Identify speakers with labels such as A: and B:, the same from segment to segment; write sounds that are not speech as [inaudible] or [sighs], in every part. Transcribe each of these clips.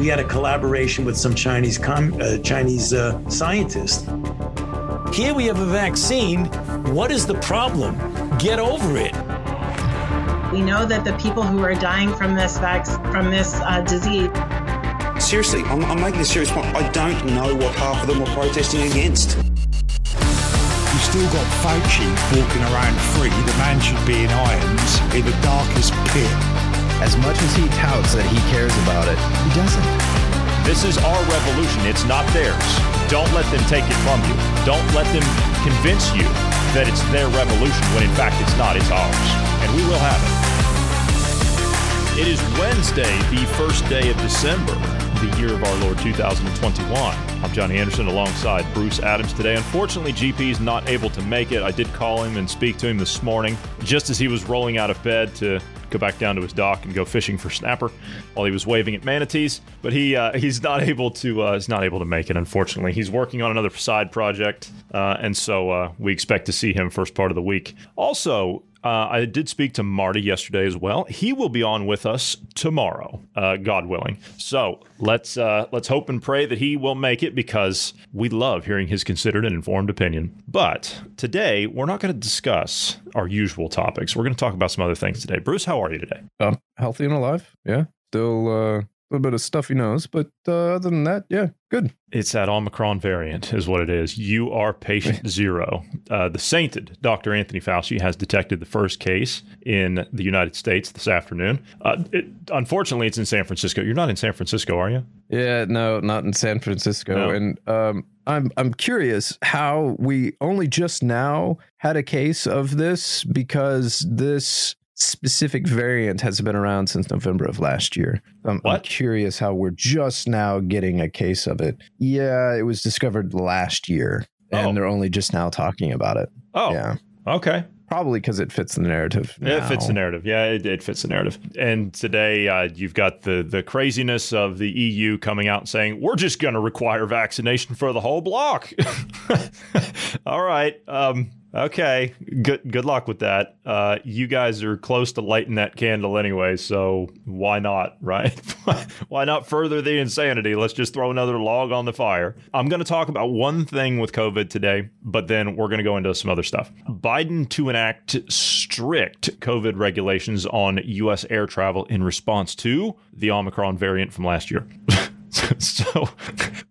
A: We had a collaboration with some Chinese com- uh, Chinese uh, scientists.
B: Here we have a vaccine. What is the problem? Get over it.
C: We know that the people who are dying from this vac- from this uh, disease.
D: Seriously, I'm, I'm making a serious point. I don't know what half of them are protesting against.
E: You've still got Fauci walking around free. The man should be in irons in the darkest pit.
F: As much as he touts that he cares about it, he doesn't.
G: This is our revolution. It's not theirs. Don't let them take it from you. Don't let them convince you that it's their revolution when in fact it's not. It's ours. And we will have it. It is Wednesday, the first day of December, the year of our Lord 2021. I'm Johnny Anderson alongside Bruce Adams today. Unfortunately, GP is not able to make it. I did call him and speak to him this morning just as he was rolling out of bed to go back down to his dock and go fishing for snapper while he was waving at manatees. But he uh, he's not able to uh, he's not able to make it. Unfortunately, he's working on another side project, uh, and so uh, we expect to see him first part of the week. Also. Uh, I did speak to Marty yesterday as well. He will be on with us tomorrow, uh, God willing. So let's let's hope and pray that he will make it because we love hearing his considered and informed opinion. But today we're not going to discuss our usual topics. We're going to talk about some other things today. Bruce, how are you today?
F: Um, healthy and alive. Yeah. Still uh, little bit of stuffy nose, but uh, other than that, yeah, good.
G: It's that Omicron variant, is what it is. You are patient [laughs] zero. Uh, the sainted Dr. Anthony Fauci has detected the first case in the United States this afternoon. Uh, it, unfortunately, it's in San Francisco. You're not in San Francisco, are you?
F: Yeah, no, not in San Francisco.
G: No.
F: And um, I'm I'm curious how we only just now had a case of this because this specific variant has been around since November of last year. I'm, I'm curious how we're just now getting a case of it. Yeah, it was discovered last year, and
G: Oh.
F: they're only just now talking about it.
G: Oh,
F: Yeah,
G: okay.
F: probably because it fits the narrative.
G: It fits the narrative. Yeah, it, it fits the narrative. And today, uh, you've got the the craziness of the EU coming out and saying we're just going to require vaccination for the whole bloc. [laughs] All right. Um, okay. Good good luck with that. Uh, you guys are close to lighting that candle anyway, so why not? [laughs] Right? why not further the insanity? Let's just throw another log on the fire. I'm going to talk about one thing with COVID today, but then we're going to go into some other stuff. Biden to enact strict COVID regulations on U.S. air travel in response to the Omicron variant from last year. [laughs] so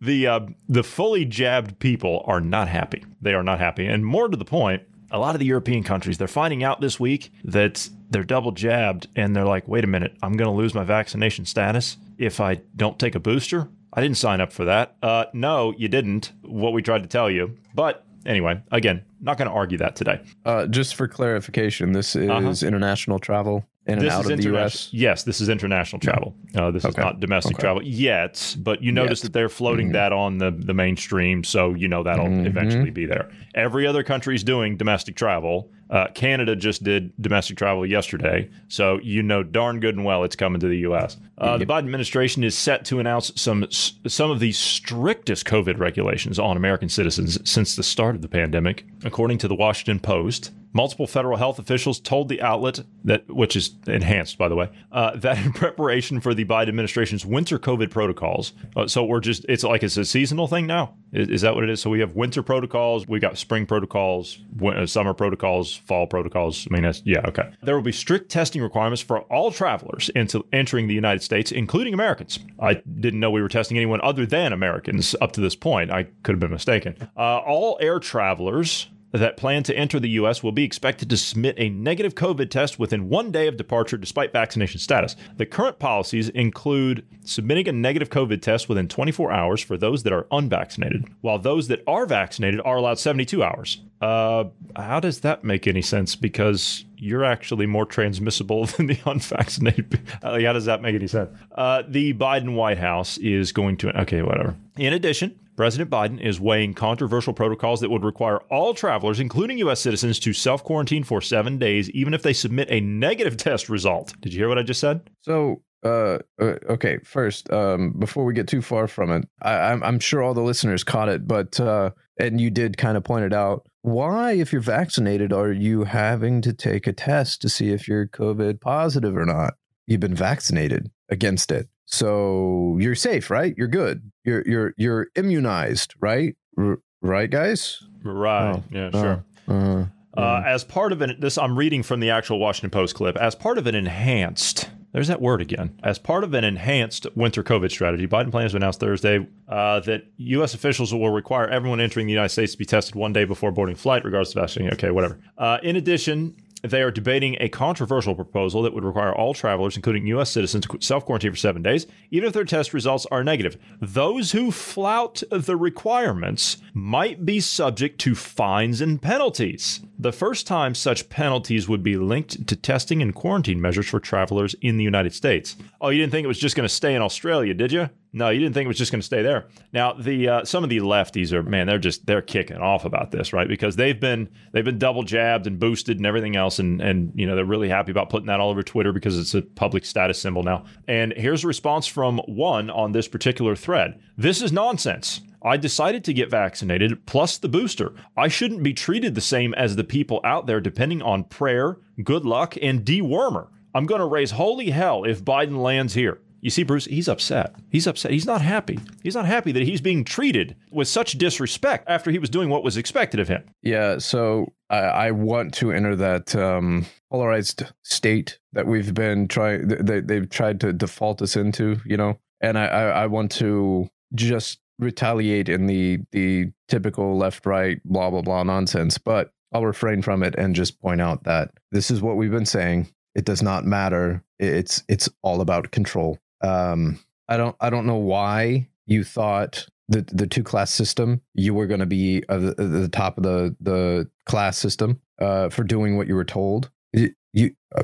G: the uh, the fully jabbed people are not happy. They are not happy, and more to the point, a lot of the European countries they're finding out this week that they're double jabbed, and they're like, "Wait a minute, I'm going to lose my vaccination status if I don't take a booster." I didn't sign up for that. Uh, no, you didn't. What we tried to tell you, but anyway, again, not going to argue that today.
F: Uh, just for clarification, this is
G: Uh-huh.
F: international travel in and
G: This
F: out
G: is
F: of the U.S.
G: Yes, this is international travel. Uh, this is not domestic
F: Okay.
G: travel yet, but you notice
F: Yet.
G: that they're floating that on the, the mainstream, so you know that'll
F: Mhm.
G: eventually be there. Every other country is doing domestic travel. Uh, Canada just did domestic travel yesterday, so you know darn good and well it's coming to the U.S. Uh, The Biden administration is set to announce some some of the strictest COVID regulations on American citizens since the start of the pandemic, according to the Washington Post. Multiple federal health officials told the outlet that, which is enhanced by the way, uh, that in preparation for the Biden administration's winter COVID protocols. Uh, so we're just, it's like it's a seasonal thing now. Is, is that what it is? So we have winter protocols, we got spring protocols, win- uh, summer protocols, fall protocols. I mean, that's, yeah, okay. There will be strict testing requirements for all travelers into entering the United States, including Americans. I didn't know we were testing anyone other than Americans up to this point. I could have been mistaken. Uh, all air travelers that plan to enter the U.S. will be expected to submit a negative COVID test within one day of departure despite vaccination status. The current policies include submitting a negative COVID test within 24 hours for those that are unvaccinated, while those that are vaccinated are allowed 72 hours. Uh, how does that make any sense? Because you're actually more transmissible [laughs] than the unvaccinated. Uh, how does that make any sense? Uh, the Biden White House is going to, okay, whatever. In addition, President Biden is weighing controversial protocols that would require all travelers, including U.S. citizens, to self quarantine for seven days, even if they submit a negative [laughs] test result. Did you hear what I just said?
F: So, uh, uh, okay, first, um, before we get too far from it, I, I'm, I'm sure all the listeners caught it, but uh, and you did kind of point it out. Why, if you're vaccinated, are you having to take a test to see if you're COVID positive or not? You've been vaccinated against it. So you're safe, right? You're good. You're you're you're immunized, right? R- right, guys?
G: Right.
F: Oh,
G: yeah,
F: oh,
G: sure.
F: Uh,
G: Uh, as part of an this, I'm reading from the actual Washington Post clip. As part of an enhanced, there's that word again. As part of an enhanced winter COVID strategy, Biden plans to announce Thursday uh, that U.S. officials will require everyone entering the United States to be tested one day before boarding flight, regardless of vaccine. Okay, whatever. Uh, in addition. They are debating a controversial proposal that would require all travelers, including U.S. citizens, to self quarantine for seven days, even if their test results are negative. Those who flout the requirements might be subject to fines and penalties. The first time such penalties would be linked to testing and quarantine measures for travelers in the United States. Oh, you didn't think it was just going to stay in Australia, did you? No, you didn't think it was just going to stay there. Now, the uh, some of the lefties are man, they're just they're kicking off about this, right? Because they've been they've been double jabbed and boosted and everything else, and and you know they're really happy about putting that all over Twitter because it's a public status symbol now. And here's a response from one on this particular thread. This is nonsense. I decided to get vaccinated plus the booster. I shouldn't be treated the same as the people out there depending on prayer, good luck, and dewormer. I'm going to raise holy hell if Biden lands here. You see, Bruce, he's upset. He's upset. He's not happy. He's not happy that he's being treated with such disrespect after he was doing what was expected of him.
F: Yeah, so I, I want to enter that um, polarized state that we've been trying. They, they've tried to default us into, you know, and I, I, I want to just retaliate in the the typical left right blah blah blah nonsense, but I'll refrain from it and just point out that this is what we've been saying. It does not matter. It's it's all about control. Um, I don't I don't know why you thought the the two class system you were going to be at the, the top of the the class system uh, for doing what you were told. You, you uh,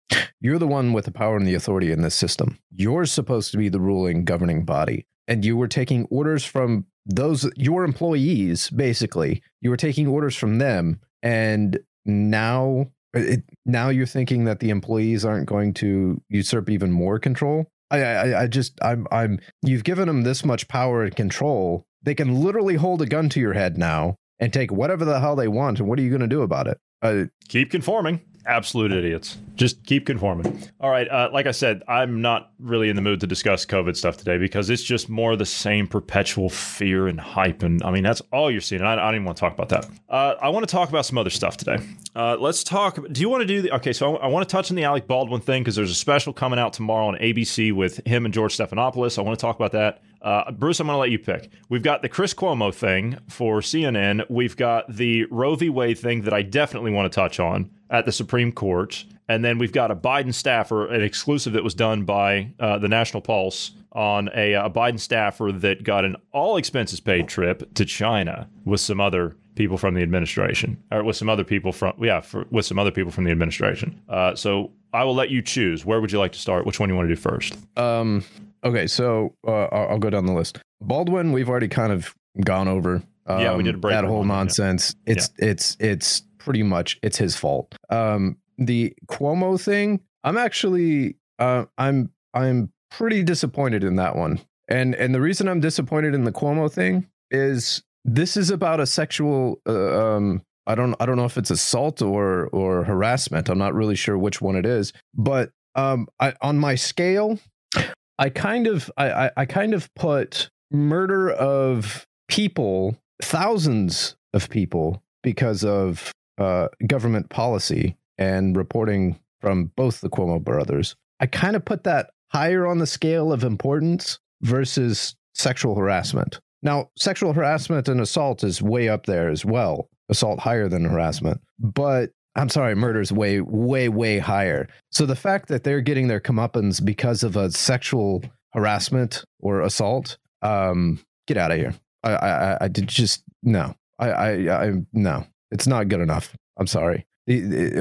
F: [laughs] you're the one with the power and the authority in this system. You're supposed to be the ruling governing body, and you were taking orders from those your employees. Basically, you were taking orders from them, and now it, now you're thinking that the employees aren't going to usurp even more control. I, I, I just, I'm, I'm. You've given them this much power and control. They can literally hold a gun to your head now and take whatever the hell they want. And what are you going to do about it? Uh,
G: Keep conforming. Absolute idiots. Just keep conforming. All right. Uh, like I said, I'm not really in the mood to discuss COVID stuff today because it's just more the same perpetual fear and hype. And I mean, that's all you're seeing. I, I don't even want to talk about that. Uh, I want to talk about some other stuff today. Uh, let's talk. Do you want to do the. Okay, so I, I want to touch on the Alec Baldwin thing because there's a special coming out tomorrow on ABC with him and George Stephanopoulos. I want to talk about that. Uh, Bruce, I'm going to let you pick. We've got the Chris Cuomo thing for CNN. We've got the Roe v. Wade thing that I definitely want to touch on at the Supreme Court. And then we've got a Biden staffer, an exclusive that was done by uh, the National Pulse on a, a Biden staffer that got an all expenses paid trip to China with some other people from the administration, or with some other people from, yeah, for, with some other people from the administration. Uh, so I will let you choose. Where would you like to start? Which one do you want to do first?
F: um, okay, so uh, I'll, I'll go down the list. Baldwin, we've already kind of gone over. Um,
G: Yeah, we did a break
F: that whole
G: one, yeah.
F: nonsense. It's it's it's pretty much it's his fault. Um, the Cuomo thing, I'm actually uh, I'm I'm pretty disappointed in that one. And and the reason I'm disappointed in the Cuomo thing is this is about a sexual uh, um I don't I don't know if it's assault or or harassment. I'm not really sure which one it is. But um I on my scale, I kind of I I, I kind of put murder of people, thousands of people because of uh government policy and reporting from both the Cuomo brothers. I kind of put that higher on the scale of importance versus sexual harassment. Now, sexual harassment and assault is way up there as well. Assault higher than harassment. But I'm sorry, murder is way, way, way higher. So the fact that they're getting their comeuppance because of a sexual harassment or assault, um, get out of here. I, I, I- did just no. I, I, I, no. It's not good enough. I'm sorry.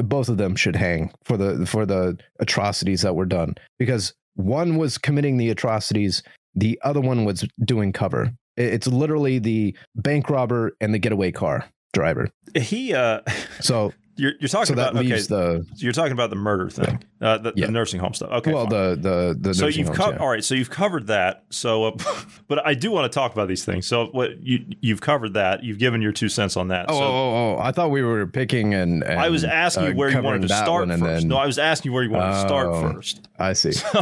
F: Both of them should hang for the for the atrocities that were done because one was committing the atrocities, the other one was doing cover. It- It's literally the bank robber and the getaway car driver.
G: He, uh,
F: So
G: You're, you're talking
F: So
G: about okay.
F: the
G: so you're talking about the murder thing, uh, the,
F: Yeah.
G: the nursing home stuff. Okay,
F: well
G: fine.
F: the the the
G: so you've covered
F: yeah.
G: all right. So you've covered that. So, uh, [laughs] but I do want to talk about these things. So what you you've covered that. You've given your two cents on that.
F: Oh,
G: so
F: oh, oh, oh, I thought we were picking and, and
G: I was asking
F: uh,
G: you where you wanted to start first.
F: then-
G: no, I was asking you where you wanted to start
F: Oh.
G: first.
F: I see. [laughs]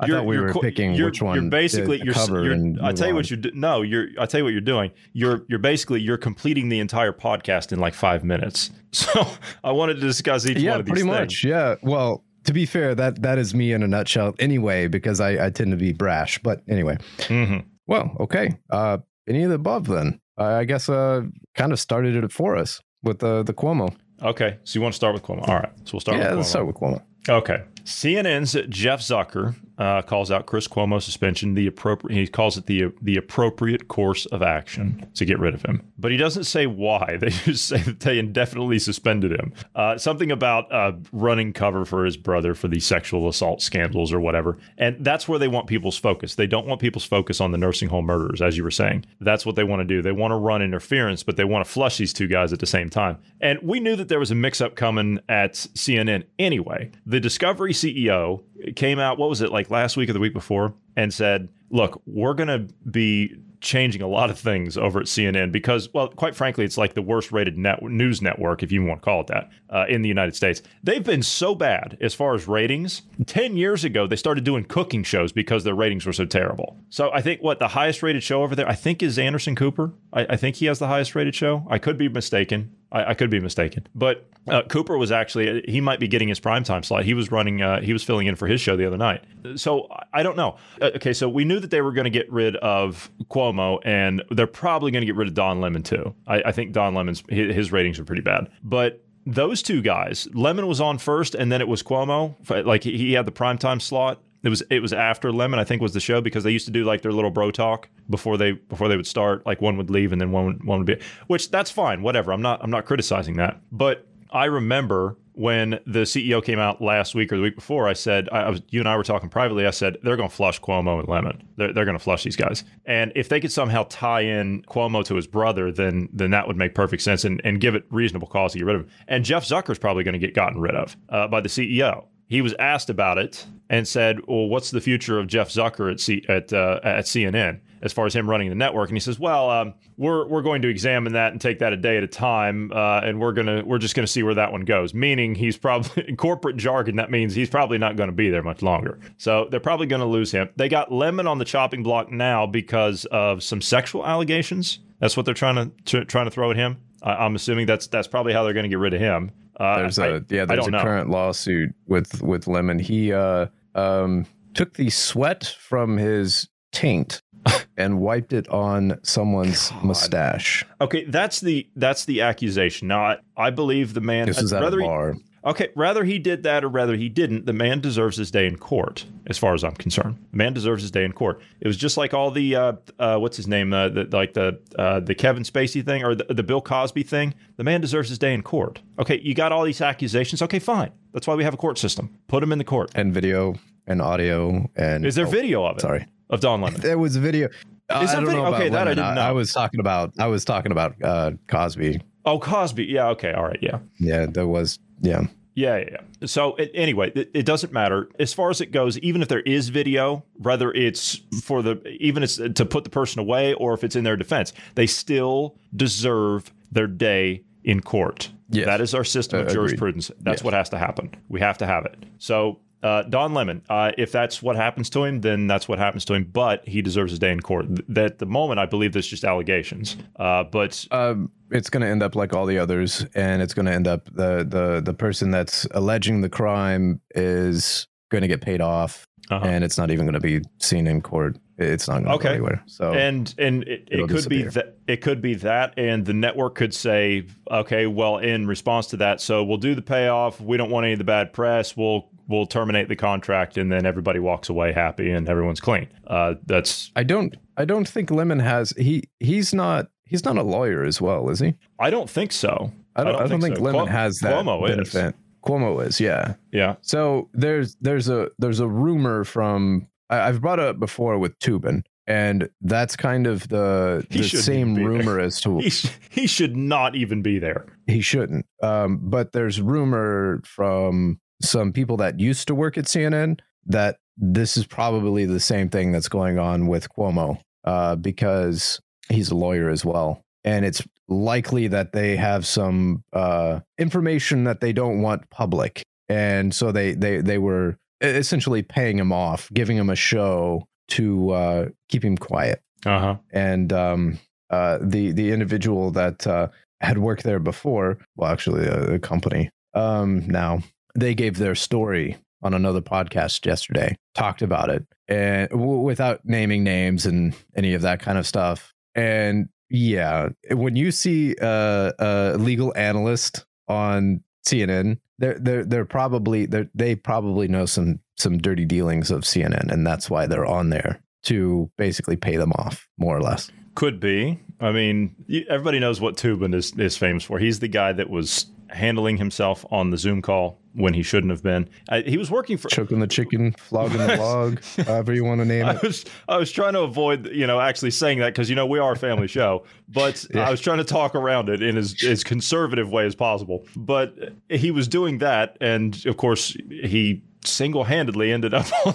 F: I thought we were picking
G: you're-
F: which one
G: You're basically you're,
F: cover
G: you're I tell you
F: on.
G: what you do. No, you're. I tell you what you're doing. You're you're basically you're completing the entire podcast in like five minutes. [laughs] So I wanted to discuss each
F: yeah,
G: one of these
F: pretty
G: things.
F: much. Yeah. Well, to be fair, that that is me in a nutshell anyway, because I, I tend to be brash. But anyway,
G: Mhm.
F: well, okay. Uh, any of the above then? I guess uh, kind of started it for us with the the Cuomo.
G: Okay, so you want to start with Cuomo? All right, so we'll start
F: yeah,
G: with
F: let's start with Cuomo.
G: Okay. CNN's Jeff Zucker uh, calls out Chris Cuomo suspension the appropriate. He calls it the the appropriate course of action to get rid of him, but he doesn't say why. [laughs] They just say that they indefinitely suspended him. Uh, something about uh, running cover for his brother for the sexual assault scandals or whatever, and that's where they want people's focus. They don't want people's focus on the nursing home murders, as you were saying. That's what they want to do. They want to run interference, but they want to flush these two guys at the same time. And we knew that there was a mix-up coming at CNN anyway. The Discovery CEO came out, what was it, like last week or the week before, and said, look, we're going to be changing a lot of things over at CNN because, well, quite frankly, it's like the worst rated net- news network, if you want to call it that, uh, in the United States. They've been so bad as far as ratings. 10 years ago, they started doing cooking shows because their ratings were so terrible. So I think what the highest rated show over there, I think, is Anderson Cooper. I, I think he has the highest rated show. I could be mistaken. I, I could be mistaken. But uh, Cooper was actually, he might be getting his primetime slot. He was running, uh, he was filling in for his show the other night. So I- don't know. Uh, okay, so we knew that they were going to get rid of Cuomo, and they're probably going to get rid of Don Lemon too. I, I think Don Lemon's, his, his ratings are pretty bad. But those two guys, Lemon was on first, and then it was Cuomo. Like he had the primetime slot. It was it was after Lemon, I think, was the show because they used to do like their little bro talk before they before they would start. Like one would leave and then one would, one would be, which that's fine, whatever. I'm not I'm not criticizing that, but I remember when the CEO came out last week or the week before. I said I, was you and I were talking privately. I said they're going to flush Cuomo and Lemon. They're, they're going to flush these guys, and if they could somehow tie in Cuomo to his brother, then then that would make perfect sense and, and give it reasonable cause to get rid of him. And Jeff Zucker's probably going to get gotten rid of uh, by the CEO he was asked about it and said, "Well, what's the future of Jeff Zucker at C- at uh, at CNN as far as him running the network?" And he says, "Well, um, we're we're going to examine that and take that a day at a time, uh, and we're gonna we're just gonna see where that one goes." Meaning, he's probably [laughs] in corporate jargon. That means he's probably not going to be there much longer. So they're probably going to lose him. They got Lemon on the chopping block now because of some sexual allegations. That's what they're trying to tr- trying to throw at him. I, I'm assuming that's that's probably how they're going to get rid of him. Uh,
F: There's
G: I-
F: a yeah. There's a
G: know.
F: current lawsuit with with Lemon. He uh um took the sweat from his taint [laughs] and wiped it on someone's mustache.
G: Okay, that's the that's the accusation. Now, I, I believe the man.
F: This is at a
G: rather he-
F: bar.
G: Okay, rather he did that or rather he didn't. The man deserves his day in court, as far as I'm concerned. The man deserves his day in court. It was just like all the uh, uh, what's his name, uh, the, like the uh, the Kevin Spacey thing or the, the Bill Cosby thing. The man deserves his day in court. Okay, you got all these accusations. Okay, fine. That's why we have a court system. Put him in the court.
F: and video and audio and
G: Is there
F: oh,
G: video of it?
F: sorry
G: of Don Lemon?
F: there was video I
G: Is there
F: don't
G: video? Okay, that I didn't know.
F: I was talking about I was talking about uh Cosby
G: Oh, Cosby. Yeah. Okay. All right. Yeah.
F: yeah there was yeah
G: Yeah, yeah, yeah. So it, anyway, it, it doesn't matter as far as it goes. Even if there is video, whether it's for the even it's to put the person away or if it's in their defense, they still deserve their day in court.
F: Yes.
G: That is our system of
F: Uh, agreed.
G: jurisprudence. That's
F: Yes.
G: what has to happen. We have to have it. So. Uh, Don Lemon, uh, if that's what happens to him, then that's what happens to him. But he deserves his day in court. Th- At the moment, I believe there's just allegations. Uh, but
F: um it's going to end up like all the others and it's going to end up the the the person that's alleging the crime is going to get paid off
G: Uh-huh.
F: and it's not even going to be seen in court it's not going to
G: Okay.
F: go anywhere so
G: and and it, it could be that it could be that and the network could say okay well in response to that so we'll do the payoff. We don't want any of the bad press. We'll we'll terminate the contract and then everybody walks away happy and everyone's clean. Uh, that's
F: i don't i don't think lemon has he he's not he's not a lawyer as well is he?
G: I don't think so.
F: I don't i don't, think,
G: so.
F: lemon has that
G: Cuomo is.
F: benefit. Cuomo is yeah.
G: Yeah.
F: So there's there's a there's a rumor from I, I've brought it up before with Toobin, and that's kind of the [laughs] the same rumor
G: there.
F: as to
G: He, sh- he should not even be there.
F: he shouldn't. Um, but there's rumor from some people that used to work at CNN that this is probably the same thing that's going on with Cuomo uh, because he's a lawyer as well. And it's likely that they have some uh, information that they don't want public. And so they, they, they were essentially paying him off, giving him a show to uh, keep him quiet
G: Uh huh.
F: and um, uh, the the individual that uh, had worked there before, well, actually, a, a company um, now, they gave their story on another podcast yesterday, talked about it, and w- without naming names and any of that kind of stuff. And yeah, when you see a, a legal analyst on CNN, they're they're they're probably they they probably know some some dirty dealings of CNN, and that's why they're on there to basically pay them off, more or less.
G: Could be. I mean, everybody knows what Toobin is, is famous for. He's the guy that was handling himself on the Zoom call when he shouldn't have been. Uh, he was working for.
F: Choking the chicken, flogging the [laughs] log, however you want to name it.
G: I was I was trying to avoid you know actually saying that because you know we are a family [laughs] show, but
F: Yeah.
G: I was trying to talk around it in as, as conservative way as possible. But he was doing that, and of course he single-handedly ended up [laughs] on,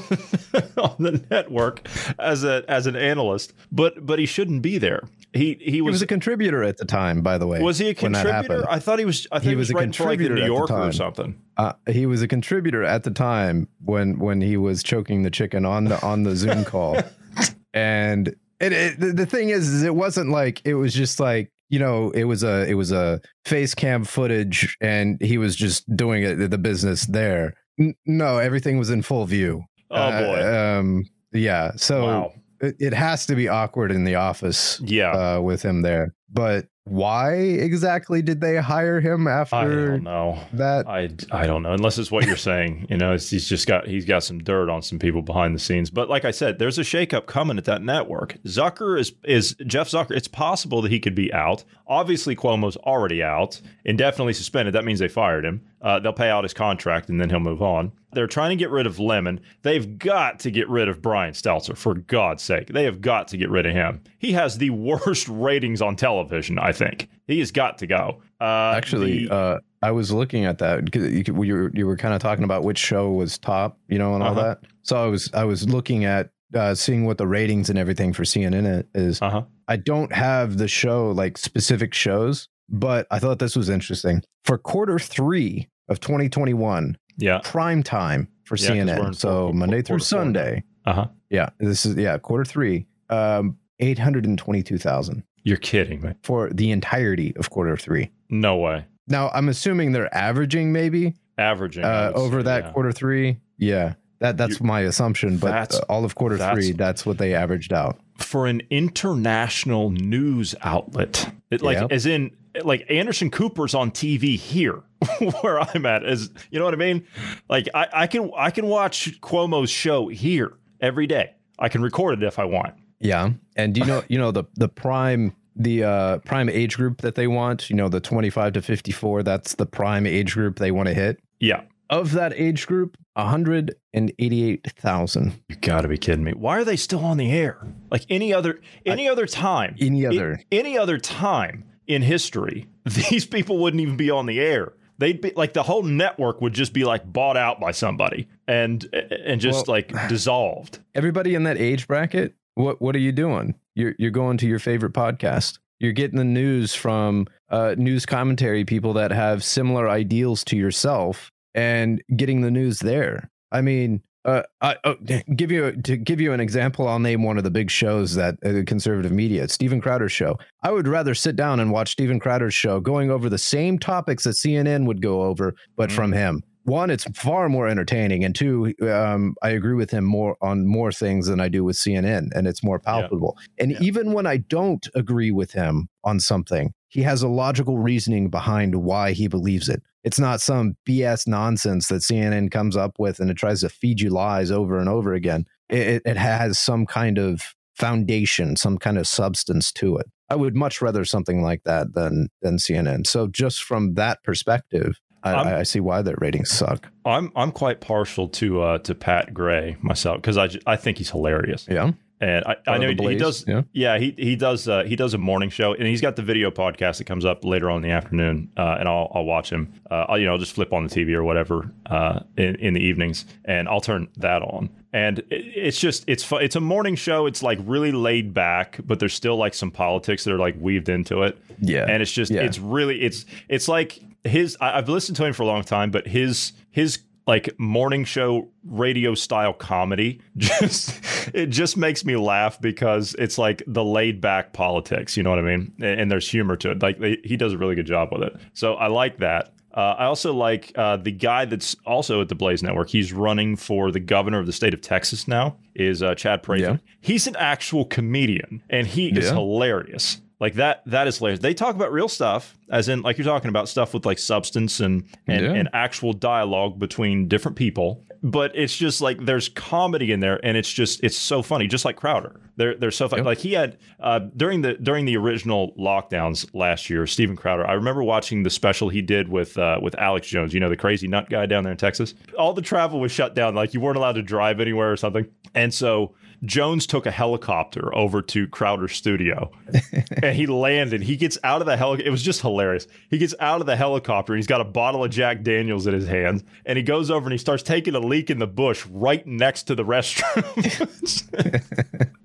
G: on the network as a as an analyst. But but he shouldn't be there. He he
F: He
G: was.
F: was a contributor at the time, by the way.
G: was he a contributor? I thought he was. I think
F: He
G: he
F: was
G: was,
F: a
G: writing for like
F: contributor
G: New
F: at the
G: Yorker or something.
F: Uh, he was a contributor at the time when when he was choking the chicken on the on the Zoom [laughs] call, and it, it, the, the thing is, is, it wasn't like it was just like you know it was a it was a face cam footage, and he was just doing it the business there. N- no, everything was in full view.
G: Oh boy!
F: Uh, um, yeah. So
G: wow.
F: it, it has to be awkward in the office
G: Yeah.
F: uh, with him there. But why exactly did they hire him after I
G: don't know.
F: that?
G: I, I don't know unless it's what you're saying. You know, it's, he's just got he's got some dirt on some people behind the scenes. But like I said, there's a shakeup coming at that network. Zucker is is Jeff Zucker. It's possible that he could be out. Obviously, Cuomo's already out, indefinitely suspended. That means they fired him. Uh, they'll pay out his contract and then he'll move on. They're trying to get rid of Lemon. They've got to get rid of Brian Stelter for God's sake. They have got to get rid of him. He has the [laughs] worst ratings on television. I think he has got to go. Uh,
F: Actually,
G: the-
F: uh, I was looking at that. You, you were you were kind of talking about which show was top, you know, and all
G: Uh-huh.
F: that. So I was I was looking at uh, seeing what the ratings and everything for CNN is.
G: uh huh.
F: I don't have the show like specific shows, but I thought this was interesting for quarter three of 2021,
G: Yeah.
F: prime time for
G: Yeah,
F: CNN. So
G: four-
F: Monday through. Sunday.
G: Uh huh.
F: Yeah, this is yeah quarter three. Um, eight hundred and twenty-two thousand
G: You're kidding me.
F: for the entirety of quarter three.
G: No way.
F: Now I'm assuming they're averaging maybe
G: Averaging
F: uh, over
G: say,
F: that
G: yeah.
F: quarter three. Yeah, that that's my assumption. But uh, all of quarter
G: that's-
F: three, that's what they averaged out.
G: for an international news outlet. It, like
F: Yep.
G: as in like Anderson Cooper's on TV here [laughs] where I'm at. As you know what I mean? Like I, I can I can watch Cuomo's show here every day. I can record it if I want.
F: Yeah, and do you know you know the the prime the uh prime age group that they want? You know the 25 to 54. That's the prime age group they want to hit.
G: Yeah.
F: Of that age group, 188,000.
G: You gotta be kidding me. Why are they still on the air? Like any other any other time.
F: Any other.
G: any other time in history, [laughs] these people wouldn't even be on the air. They'd be like the whole network would just be like bought out by somebody and and just
F: Well-
G: like dissolved. [sighs]
F: Everybody in that age bracket, what what are you doing? You're you're going to your favorite podcast. You're getting the news from uh, news commentary people that have similar ideals to yourself, and getting the news there. I mean, uh, I oh, give you to give you an example. I'll name one of the big shows that uh, conservative media, Steven Crowder's show. I would rather sit down and watch Steven Crowder's show, going over the same topics that CNN would go over, but from him. One, it's far more entertaining, and two, um, I agree with him more on more things than I do with CNN, and it's more palpable. And
G: Yeah.
F: even when I don't agree with him on something, he has a logical reasoning behind why he believes it. It's not some BS nonsense that CNN comes up with and it tries to feed you lies over and over again. It, it, has some kind of foundation, some kind of substance to it. I would much rather something like that than than CNN. So just from that perspective, I, I see why their ratings suck.
G: I'm I'm quite partial to uh, to Pat Gray myself because I, I think he's hilarious.
F: Yeah.
G: and I, I know he, he does.
F: yeah.
G: Yeah, he he does. Uh, he does a morning show, and he's got the video podcast that comes up later on in the afternoon. Uh, and I'll I'll watch him. Uh, I'll, you know, I'll just flip on the TV or whatever uh, in in the evenings, and I'll turn that on. And it, it's just it's fu- it's a morning show. It's like really laid back, but there's still like some politics that are like weaved into it.
F: Yeah.
G: and it's just
F: Yeah.
G: it's really it's it's like his. I, I've listened to him for a long time, but his his like morning show radio style comedy [laughs] just it just makes me laugh because it's like the laid back politics you know what i mean and, and there's humor to it like they, he does a really good job with it so i like that uh, I also like uh, the guy that's also at the Blaze Network. He's running for the governor of the state of Texas now. Is uh, Chad Prather?
F: Yeah.
G: He's an actual comedian, and he is hilarious. Like that. That is hilarious. They talk about real stuff, as in like you're talking about stuff with like substance and and,
F: Yeah.
G: and actual dialogue between different people. But it's just like there's comedy in there, and it's just it's so funny. Just like Crowder, they're they're so funny.
F: Yep.
G: Like he had uh, during the during the original lockdowns last year, Steven Crowder. I remember watching the special he did with uh, with Alex Jones. You know the crazy nut guy down there in Texas. All the travel was shut down. Like you weren't allowed to drive anywhere or something. And so Jones took a helicopter over to Crowder's studio [laughs] and he landed. He gets out of the helicopter. It was just hilarious. He gets out of the helicopter and he's got a bottle of Jack Daniels in his hands. And he goes over and he starts taking a leak in the bush right next to the [laughs] restroom.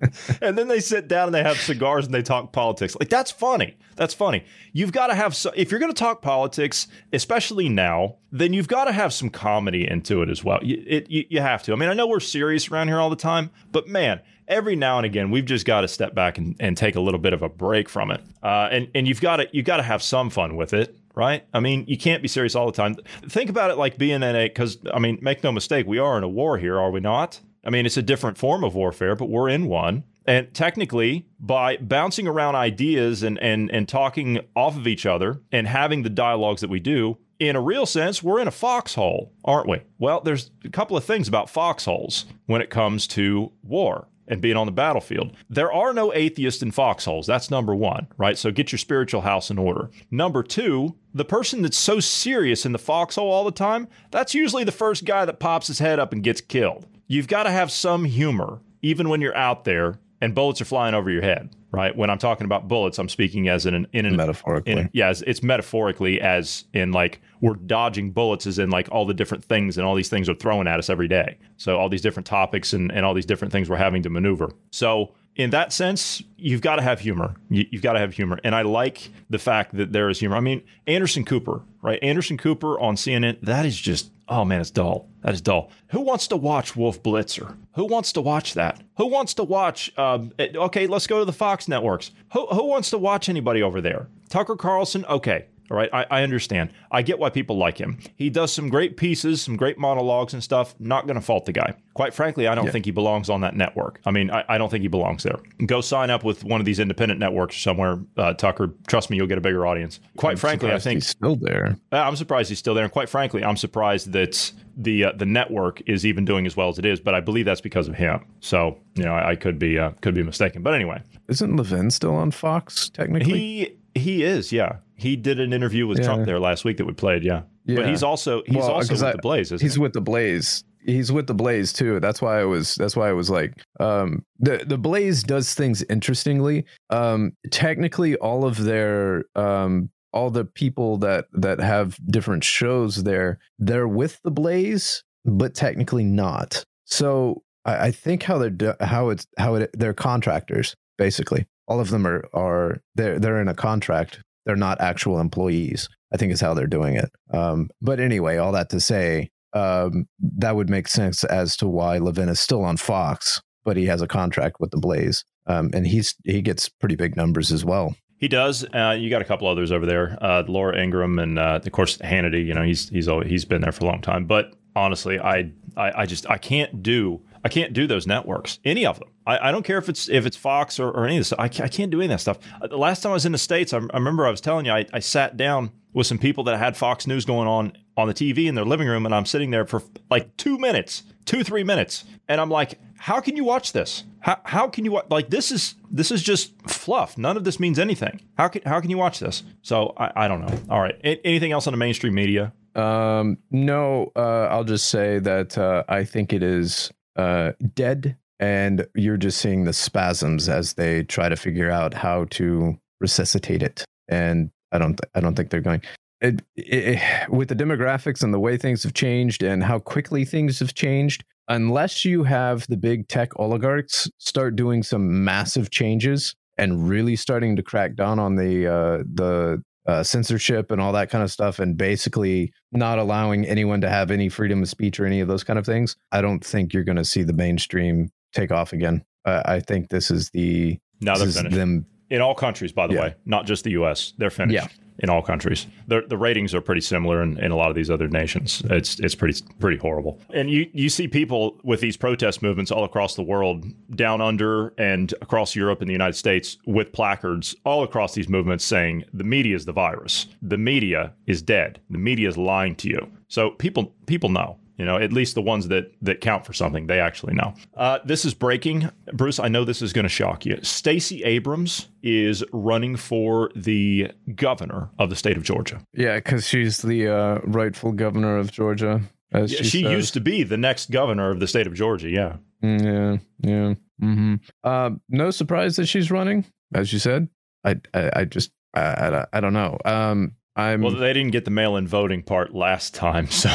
G: [laughs] and then they sit down and they have cigars and they talk politics. Like that's funny. That's funny. You've got to have so if you're going to talk politics, especially now, then you've got to have some comedy into it as well. You, it, you, you have to. I mean, I know we're serious around here all the time, but man, every now and again we've just got to step back and, and take a little bit of a break from it. Uh, and and you've got to you got to have some fun with it. Right? I mean, you can't be serious all the time. Think about it like being in a, because, I mean, make no mistake, we are in a war here, are we not? I mean, it's a different form of warfare, but we're in one. And technically, by bouncing around ideas and, and, and talking off of each other and having the dialogues that we do, in a real sense, we're in a foxhole, aren't we? Well, there's a couple of things about foxholes when it comes to war and being on the battlefield. There are no atheists in foxholes. That's number one, right? So get your spiritual house in order. Number two, the person that's so serious in the foxhole all the time, that's usually the first guy that pops his head up and gets killed. You've got to have some humor, even when you're out there and bullets are flying over your head, right? When I'm talking about bullets, I'm speaking as in an in an
F: Metaphorically.
G: in, yeah, it's, it's metaphorically as in like we're dodging bullets, as in like all the different things and all these things are thrown at us every day. So all these different topics and, and all these different things we're having to maneuver. So in that sense, you've got to have humor. You, you've got to have humor, and I like the fact that there is humor. I mean, Anderson Cooper, right? Anderson Cooper on CNN. That is just oh man, it's dull. That is dull. Who wants to watch Wolf Blitzer? Who wants to watch that? Who wants to watch? Um, eh, okay, let's go to the Fox networks. Who who wants to watch anybody over there? Tucker Carlson. Okay, all right, I, I understand. I get why people like him. He does some great pieces, some great monologues and stuff. Not going to fault the guy. Quite frankly, I don't think he belongs on that network. I mean, I, I don't think he belongs there. Go sign up with one of these independent networks somewhere, uh, Tucker. Trust me, you'll get a bigger audience. Quite frankly, I think
F: he's still there.
G: uh, I'm surprised he's still there, and quite frankly, I'm surprised that the uh, the network is even doing as well as it is. But I believe that's because of him. So you know, I, I could be uh, could be mistaken. But anyway,
F: Isn't Levin still on Fox technically?
G: he he is. Yeah, he did an interview with
F: Yeah.
G: Trump there last week that we played. Yeah, but he's also he's
F: Well,
G: also with
F: I-
G: the Blaze. Isn't
F: he's
G: he?
F: with the Blaze. He's with the Blaze too. That's why I was. That's why I was like, um, the the Blaze does things interestingly. Um, technically, all of their um, all the people that that have different shows there, they're with the Blaze, but technically not. So I, I think how they're how it's how it they're contractors basically. All of them are are they're they're in a contract. They're not actual employees. I think is how they're doing it. Um, but anyway, all that to say, um, that would make sense as to why Levin is still on Fox, but he has a contract with the Blaze, um, and he's he gets pretty big numbers as well.
G: He does. Uh, you got a couple others over there, uh, Laura Ingraham, and uh, of course Hannity. You know, he's he's always, he's been there for a long time. But honestly, I, I I just I can't do I can't do those networks, any of them. I, I don't care if it's if it's Fox or, or any of this. I, ca- I can't do any of that stuff. Uh, The last time I was in the states, I, I remember I was telling you I, I sat down with some people that had Fox News going on on the TV in their living room, and I'm sitting there for like two minutes, two three minutes, and I'm like, how can you watch this? How, how can you watch like this is this is just fluff. None of this means anything. How can how can you watch this? So I, I don't know. All right. A- anything else on the mainstream media?
F: Um, no, uh, I'll just say that uh, I think it is uh, dead and you're just seeing the spasms as they try to figure out how to resuscitate it. And I don't, th- I don't think they're going. It, it, with the demographics and the way things have changed and how quickly things have changed, unless you have the big tech oligarchs start doing some massive changes and really starting to crack down on the uh, the uh, censorship and all that kind of stuff, and basically not allowing anyone to have any freedom of speech or any of those kind of things, I don't think you're going to see the mainstream take off again. Uh, I think this is the
G: now they're
F: is
G: finished.
F: them.
G: in all countries, by the
F: Yeah.
G: way, not just the U.S. They're finished
F: Yeah.
G: In all countries. The the ratings are pretty similar in, in a lot of these other nations. It's it's pretty pretty horrible. And you you see people with these protest movements all across the world, down under and across Europe and the United States, with placards all across these movements saying the media is the virus. The media is dead. The media is lying to you. So people people know. You know, at least the ones that that count for something, they actually know. Uh, this is breaking, Bruce. I know this is going to shock you. Stacey Abrams is running for the governor of the state of Georgia.
F: Yeah, because she's the uh, rightful governor of Georgia. As
G: Yeah,
F: she,
G: she used to be the next governor of the state of Georgia. Yeah,
F: Mm, Yeah, yeah. hmm Uh, no surprise that she's running, as you said. I, I, I just, I, I, don't- I don't know. Um, I'm.
G: well, they didn't get the mail-in voting part last time, [laughs] so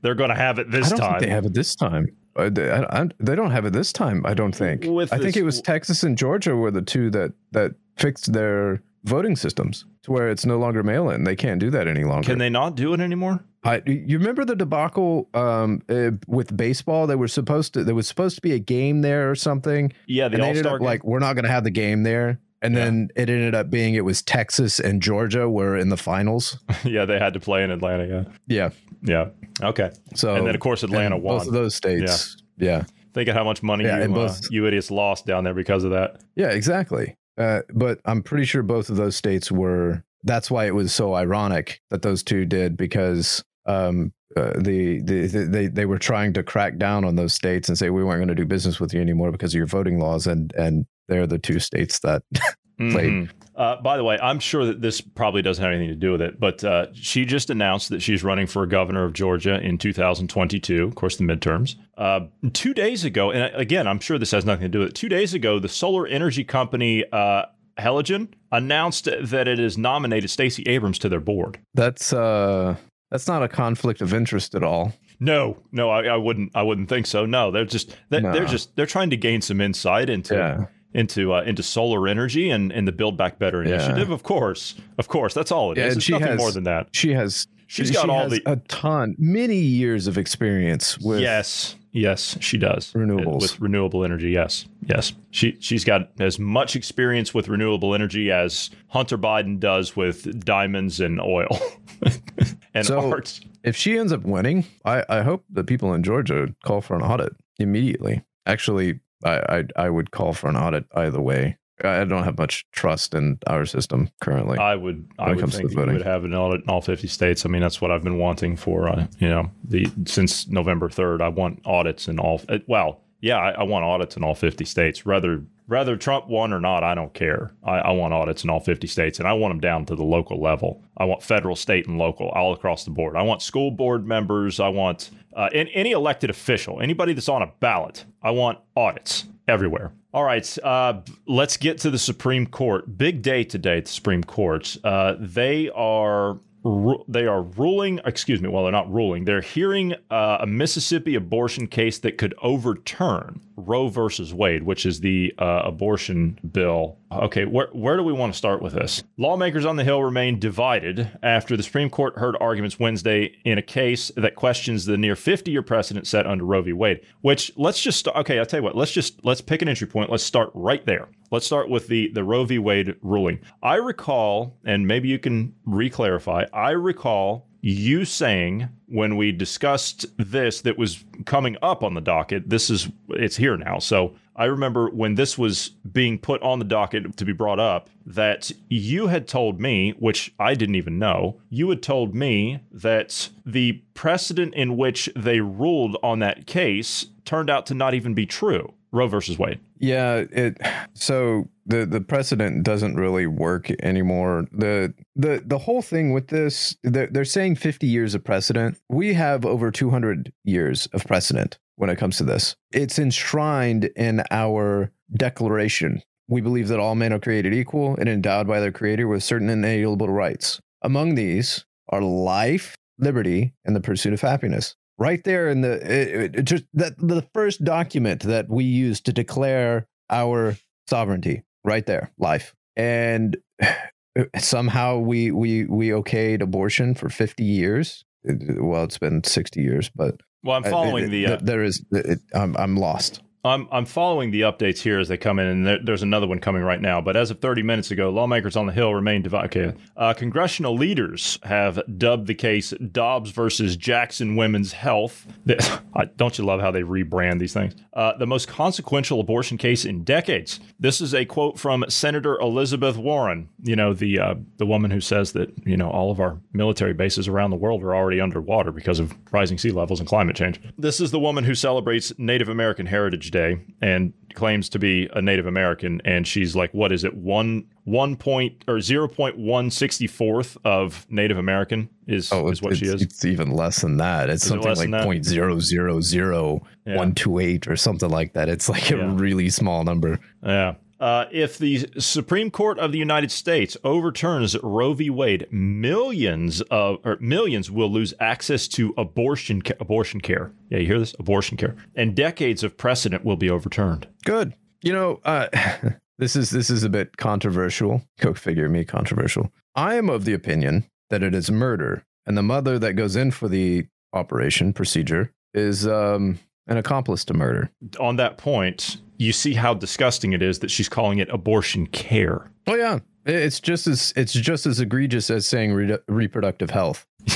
G: they're going to have it
F: I
G: this
F: don't
G: time.
F: think they have it this time. Uh, they, I, I, they don't have it this time. I don't think.
G: With
F: I think it was Texas and Georgia were the two that that fixed their voting systems to where it's no longer mail-in. They can't do that any longer.
G: Can they not do it anymore?
F: I, you remember the debacle um, uh, with baseball? They were supposed to. There was supposed to be a game there or something.
G: Yeah, the
F: and they ended up
G: game?
F: like we're not going to have the game there. And
G: Yeah.
F: then it ended up being it was Texas and Georgia were in the finals. [laughs]
G: yeah, they had to play in Atlanta. Yeah,
F: Yeah.
G: yeah. Okay.
F: So
G: And then, of course, Atlanta won.
F: Both of those states. Yeah. yeah.
G: Think of how much money
F: Yeah,
G: you,
F: and
G: uh, you idiots lost down there because of that.
F: Yeah, exactly. Uh, but I'm pretty sure both of those states were. That's why it was so ironic that those two did because um, uh, the, the the they they were trying to crack down on those states and say we weren't going to do business with you anymore because of your voting laws and and they're the two states that [laughs] played.
G: Mhm. Uh, by the way, I'm sure that this probably doesn't have anything to do with it, but uh, she just announced that she's running for governor of Georgia in 2022, of course, the midterms. Uh, two days ago, and again, I'm sure this has nothing to do with it. Two days ago, the solar energy company uh, Heliogen announced that it has nominated Stacey Abrams to their board.
F: That's uh that's not a conflict of interest at all.
G: No, no, I, I wouldn't. I wouldn't think so. No, they're just they're, they're just they're trying to gain some insight into
F: Yeah.
G: Into uh, into solar energy and, and the Build Back Better
F: Yeah.
G: initiative. Of course, of course, that's all it is.
F: Yeah, and
G: It's
F: she
G: nothing
F: has-
G: more than that.
F: She has
G: She's
F: she
G: got all
F: has
G: the-
F: a ton, many years of experience with
G: yes, yes, she does.
F: Renewables.
G: with renewable energy. Yes, yes, she she's got as much experience with renewable energy as Hunter Biden does with diamonds and oil [laughs] and
F: So-
G: art.
F: if she ends up winning, I, I hope that people in Georgia call for an audit immediately. Actually, I, I I would call for an audit either way. I don't have much trust in our system currently.
G: I would I would think you would have an audit in all 50 states. I mean, that's what I've been wanting for uh, you know the since November 3rd. I want audits in all. uh, Well, yeah, I, I want audits in all 50 states. Whether whether Trump won or not, I don't care. I, I want audits in all 50 states, and I want them down to the local level. I want federal, state, and local all across the board. I want school board members. I want uh, any elected official, anybody that's on a ballot. I want audits everywhere. All right, uh, let's get to the Supreme Court. Big day today at the Supreme Court. Uh, they are ru- they are ruling. Excuse me. Well, they're not ruling. They're hearing uh, a Mississippi abortion case that could overturn Roe versus Wade, which is the uh, abortion bill. Okay, where where do we want to start with this? Lawmakers on the Hill remain divided after the Supreme Court heard arguments Wednesday in a case that questions the near 50-year precedent set under Roe v. Wade. Which let's just okay. I'll tell you what. Let's just let's pick an entry point. Let's start right there. Let's start with the the Roe v. Wade ruling. I recall, and maybe you can re-clarify. I recall you saying when we discussed this that was coming up on the docket this is it's here now. So i remember when this was being put on the docket to be brought up that you had told me which i didn't even know you had told me that the precedent in which they ruled on that case turned out to not even be true roe versus wade
F: Yeah, it [sighs] so the the precedent doesn't really work anymore. The the the whole thing with this they're, they're saying 50 years of precedent. We have over 200 years of precedent when it comes to this. It's enshrined in our declaration. We believe that all men are created equal and endowed by their creator with certain inalienable rights. Among these are life, liberty, and the pursuit of happiness. Right there in the it, it just that the first document that we use to declare our sovereignty, right there, life. And [sighs] somehow we we we okayed abortion for 50 years. Well, it's been 60 years, but
G: Well, I'm following
F: it-
G: the. Uh,
F: there is I'm I'm lost.
G: I'm I'm following the updates here as they come in, and there, there's another one coming right now. But as of 30 minutes ago, lawmakers on the Hill remain divided. Okay, uh, congressional leaders have dubbed the case Dobbs versus Jackson Women's Health. [laughs] Don't you love how they rebrand these things? Uh, the most consequential abortion case in decades. This is a quote from Senator Elizabeth Warren. You know the uh, the woman who says that you know all of our military bases around the world are already underwater because of rising sea levels and climate change. This is the woman who celebrates Native American Heritage Day and claims to be a Native American, and she's like, what is it, one one point or zero point one sixty fourth of Native American is
F: Oh,
G: is what she is.
F: It's even less than that. It's
G: Is
F: something
G: less
F: like point zero zero zero one two eight or something like that. It's like a
G: Yeah.
F: really small number.
G: Yeah. Uh, if the Supreme Court of the United States overturns Roe v. Wade, millions of or millions will lose access to abortion abortion care. Yeah, you hear this? Abortion care, and decades of precedent will be overturned.
F: Good. You know, uh, [laughs] this is this is a bit controversial. Go figure me controversial. I am of the opinion that it is murder, and the mother that goes in for the operation procedure is um, an accomplice to murder.
G: On that point, you see how disgusting it is that she's calling it abortion care.
F: Oh yeah, it's just as it's just as egregious as saying re- reproductive health. [laughs]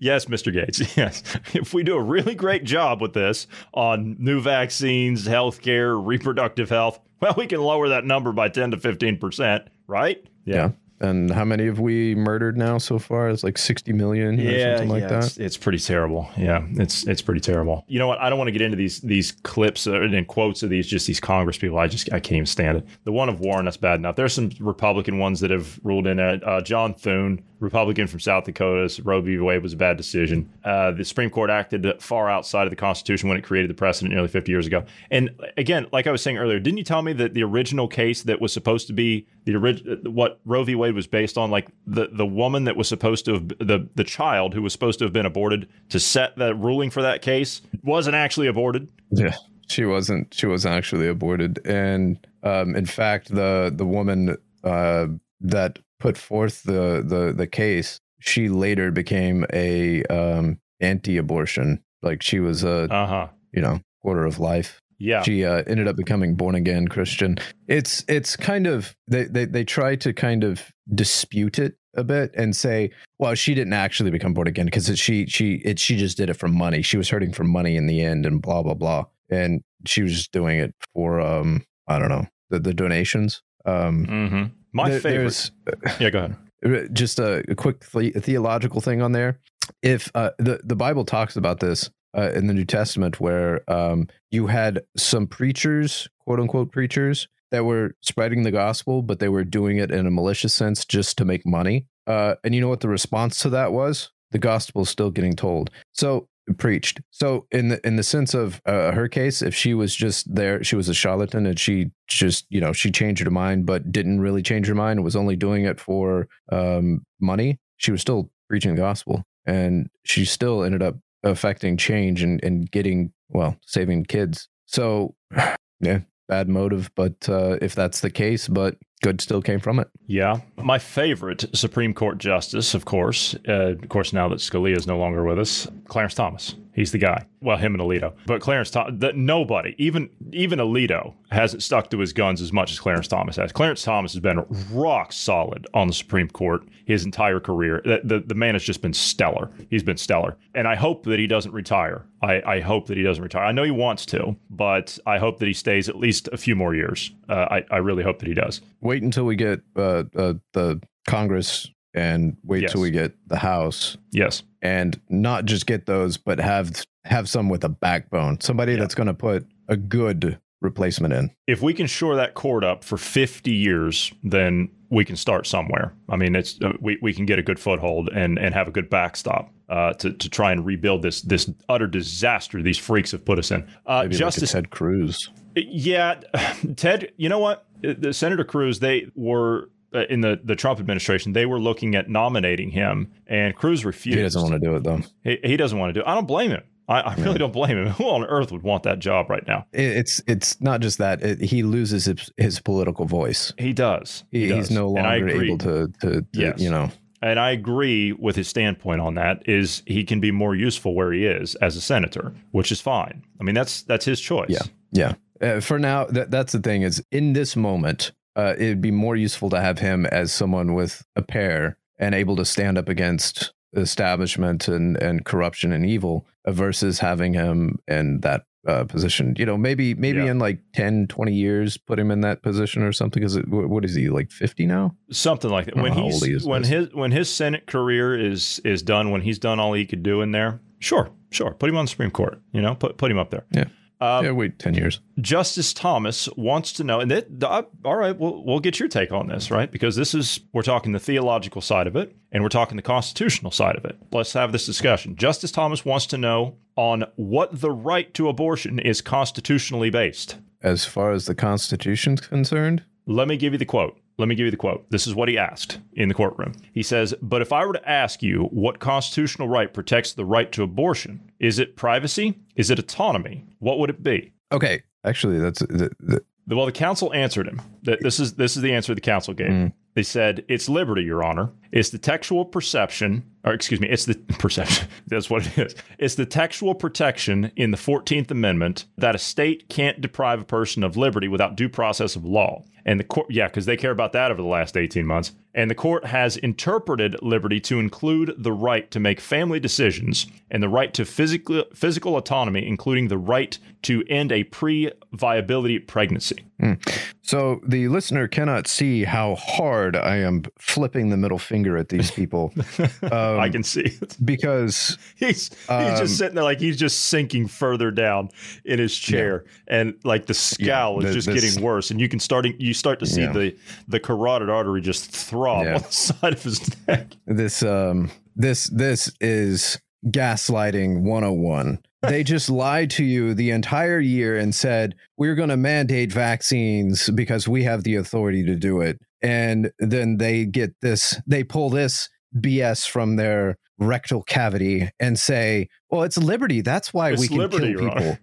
G: yes, Mr. Gates. [laughs] Yes. If we do a really great job with this on new vaccines, healthcare, reproductive health, well, we can lower that number by 10 to 15%, right?
F: Yeah. And how many have we murdered now so far? It's like 60 million or something like that.
G: It's, it's pretty terrible. Yeah, it's it's pretty terrible. You know what? I don't want to get into these these clips and quotes of these just these Congress people. I just I can't even stand it. The one of Warren that's bad enough. There's some Republican ones that have ruled in it. Uh, John Thune, Republican from South Dakota, Roe v. Wade was a bad decision. Uh, the Supreme Court acted far outside of the Constitution when it created the precedent nearly 50 years ago. And again, like I was saying earlier, didn't you tell me that the original case that was supposed to be the original what Roe v. Wade was based on, like the the woman that was supposed to have the the child who was supposed to have been aborted to set the ruling for that case wasn't actually aborted.
F: Yeah. She wasn't she wasn't actually aborted. And um, in fact the the woman uh, that put forth the, the the case, she later became a um, anti-abortion. Like she was a
G: Uh huh.
F: you know quarter of life.
G: Yeah.
F: She uh, ended up becoming born again Christian. It's it's kind of they, they they try to kind of dispute it a bit and say, well, she didn't actually become born again because she she it she just did it for money. She was hurting for money in the end and blah blah blah. And she was just doing it for um I don't know the the donations. Um,
G: mm-hmm. My
F: there-
G: favorite. [laughs] Yeah, go ahead.
F: uh, just a, a quick the- theological thing on there. If uh, the the Bible talks about this uh, in the New Testament, where um, you had some preachers, quote unquote preachers, that were spreading the gospel, but they were doing it in a malicious sense just to make money. Uh, and you know what the response to that was? The gospel is still getting told. So preached. So in the in the sense of uh, her case, if she was just there, she was a charlatan, and she just you know she changed her mind, but didn't really change her mind, was only doing it for um, money. She was still preaching the gospel, and she still ended up affecting change and and getting well saving kids. So [sighs] yeah, bad motive, but uh, if that's the case, but good still came from it.
G: Yeah. My favorite Supreme Court justice, of course, uh, of course, now that Scalia is no longer with us, Clarence Thomas. He's the guy. Well, him and Alito. But Clarence Thomas, nobody, even even Alito, hasn't stuck to his guns as much as Clarence Thomas has. Clarence Thomas has been rock solid on the Supreme Court his entire career. The, the, the man has just been stellar. He's been stellar. And I hope that he doesn't retire. I, I hope that he doesn't retire. I know he wants to, but I hope that he stays at least a few more years. Uh, I, I really hope that he does.
F: Wait until we get uh, uh, the Congress and wait
G: Yes.
F: till we get the House
G: Yes.
F: and not just get those, but have have some with a backbone. Somebody
G: Yeah.
F: that's going to put a good replacement in.
G: If we can shore that cord up for 50 years, then we can start somewhere. I mean, it's uh, we, we can get a good foothold and and have a good backstop uh, to to try and rebuild this this utter disaster these freaks have put us in. Uh,
F: Maybe
G: Justice
F: like Ted Cruz.
G: Yeah, [sighs] Ted. You know what? The Senator Cruz. They were uh, in the the Trump administration. They were looking at nominating him, and Cruz refused.
F: He doesn't want to do it though.
G: He, he doesn't want to do it. I don't blame him. I, I really don't blame him. [laughs] Who on earth would want that job right now?
F: It's it's not just that it, he loses his, his political voice.
G: He does. He
F: He,
G: does.
F: he's no longer able to to, to
G: Yes.
F: you know.
G: and I agree with his standpoint on that. Is he can be more useful where he is as a senator, which is fine. I mean, that's that's his choice.
F: Yeah. Yeah. Uh, for now, that that's the thing is in this moment, uh, it'd be more useful to have him as someone with a pair and able to stand up against establishment and and corruption and evil uh, versus having him in that uh, position. You know, maybe maybe
G: Yeah.
F: in like 10, 20 years, put him in that position or something. Because what is he like fifty now?
G: something like that. When he's
F: he is,
G: when his when his Senate career is is done, when he's done all he could do in there, sure, sure, put him on the Supreme Court. You know, put put him up there.
F: Yeah.
G: Uh,
F: yeah, wait ten years.
G: Justice Thomas wants to know, and that, uh, all right, we'll, we'll get your take on this, right? Because this is, we're talking the theological side of it, and we're talking the constitutional side of it. Let's have this discussion. Justice Thomas wants to know on what the right to abortion is constitutionally based.
F: As far as the Constitution's concerned,
G: Let me give you the quote. Let me give you the quote. This is what he asked in the courtroom. He says, But if I were to ask you what constitutional right protects the right to abortion, is it privacy? Is it autonomy? What would it be?
F: okay. Actually, that's the, the,
G: Well, the counsel answered him. That this is this is the answer the counsel gave. Mm. They said it's liberty, Your Honor. It's the textual perception, or excuse me, it's the [laughs] perception. That's what it is. It's the textual protection in the Fourteenth Amendment that a state can't deprive a person of liberty without due process of law. And the court, yeah, because they care about that over the last eighteen months. And the court has interpreted liberty to include the right to make family decisions and the right to physical physical autonomy, including the right to end a pre-viability pregnancy. Hmm.
F: So the listener cannot see how hard I am flipping the middle finger at these people um, [laughs]
G: I can see it.
F: because [laughs]
G: He's he's
F: Um,
G: just sitting there like he's just sinking further down in his chair, and like the scowl
F: the-
G: is just
F: this-
G: getting worse, and you can starting you start to see
F: Yeah.
G: the the carotid artery just throb
F: Yeah.
G: on the [laughs] side of his neck.
F: this um this this is gaslighting 101. They just lied to you the entire year and said we're going to mandate vaccines because we have the authority to do it. And then they get this they pull this BS from their rectal cavity and say, "Well, it's liberty. That's why
G: It's
F: we can
G: liberty,
F: kill people."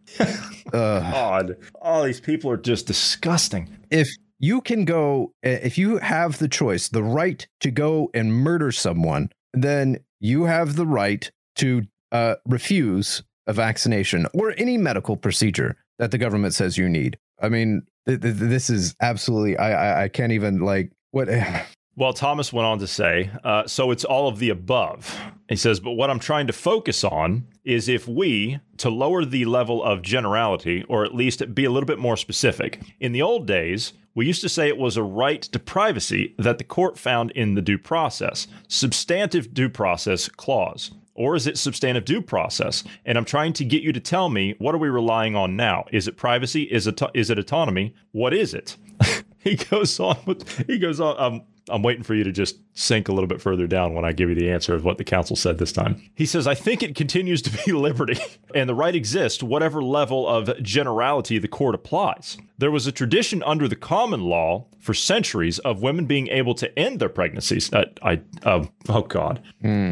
F: [laughs]
G: God, all these people are just disgusting.
F: if you can go if you have the choice the right to go and murder someone then you have the right to uh, refuse a vaccination or any medical procedure that the government says you need i mean this is absolutely i i, I can't even like what [sighs]
G: Well, Thomas went on to say, uh, so it's all of the above. He says, but what I'm trying to focus on is if we, to lower the level of generality, or at least be a little bit more specific, in the old days, we used to say it was a right to privacy that the court found in the due process, substantive due process clause. Or is it substantive due process? And I'm trying to get you to tell me what are we relying on now? Is it privacy? Is it is it autonomy? What is it? [laughs] he goes on with he goes on. Um, I'm waiting for you to just sink a little bit further down when I give you the answer of what the council said this time. He says, I think it continues to be [laughs] liberty, and the right exists whatever level of generality the court applies. There was a tradition under the common law for centuries of women being able to end their pregnancies. Uh, I, uh, oh God.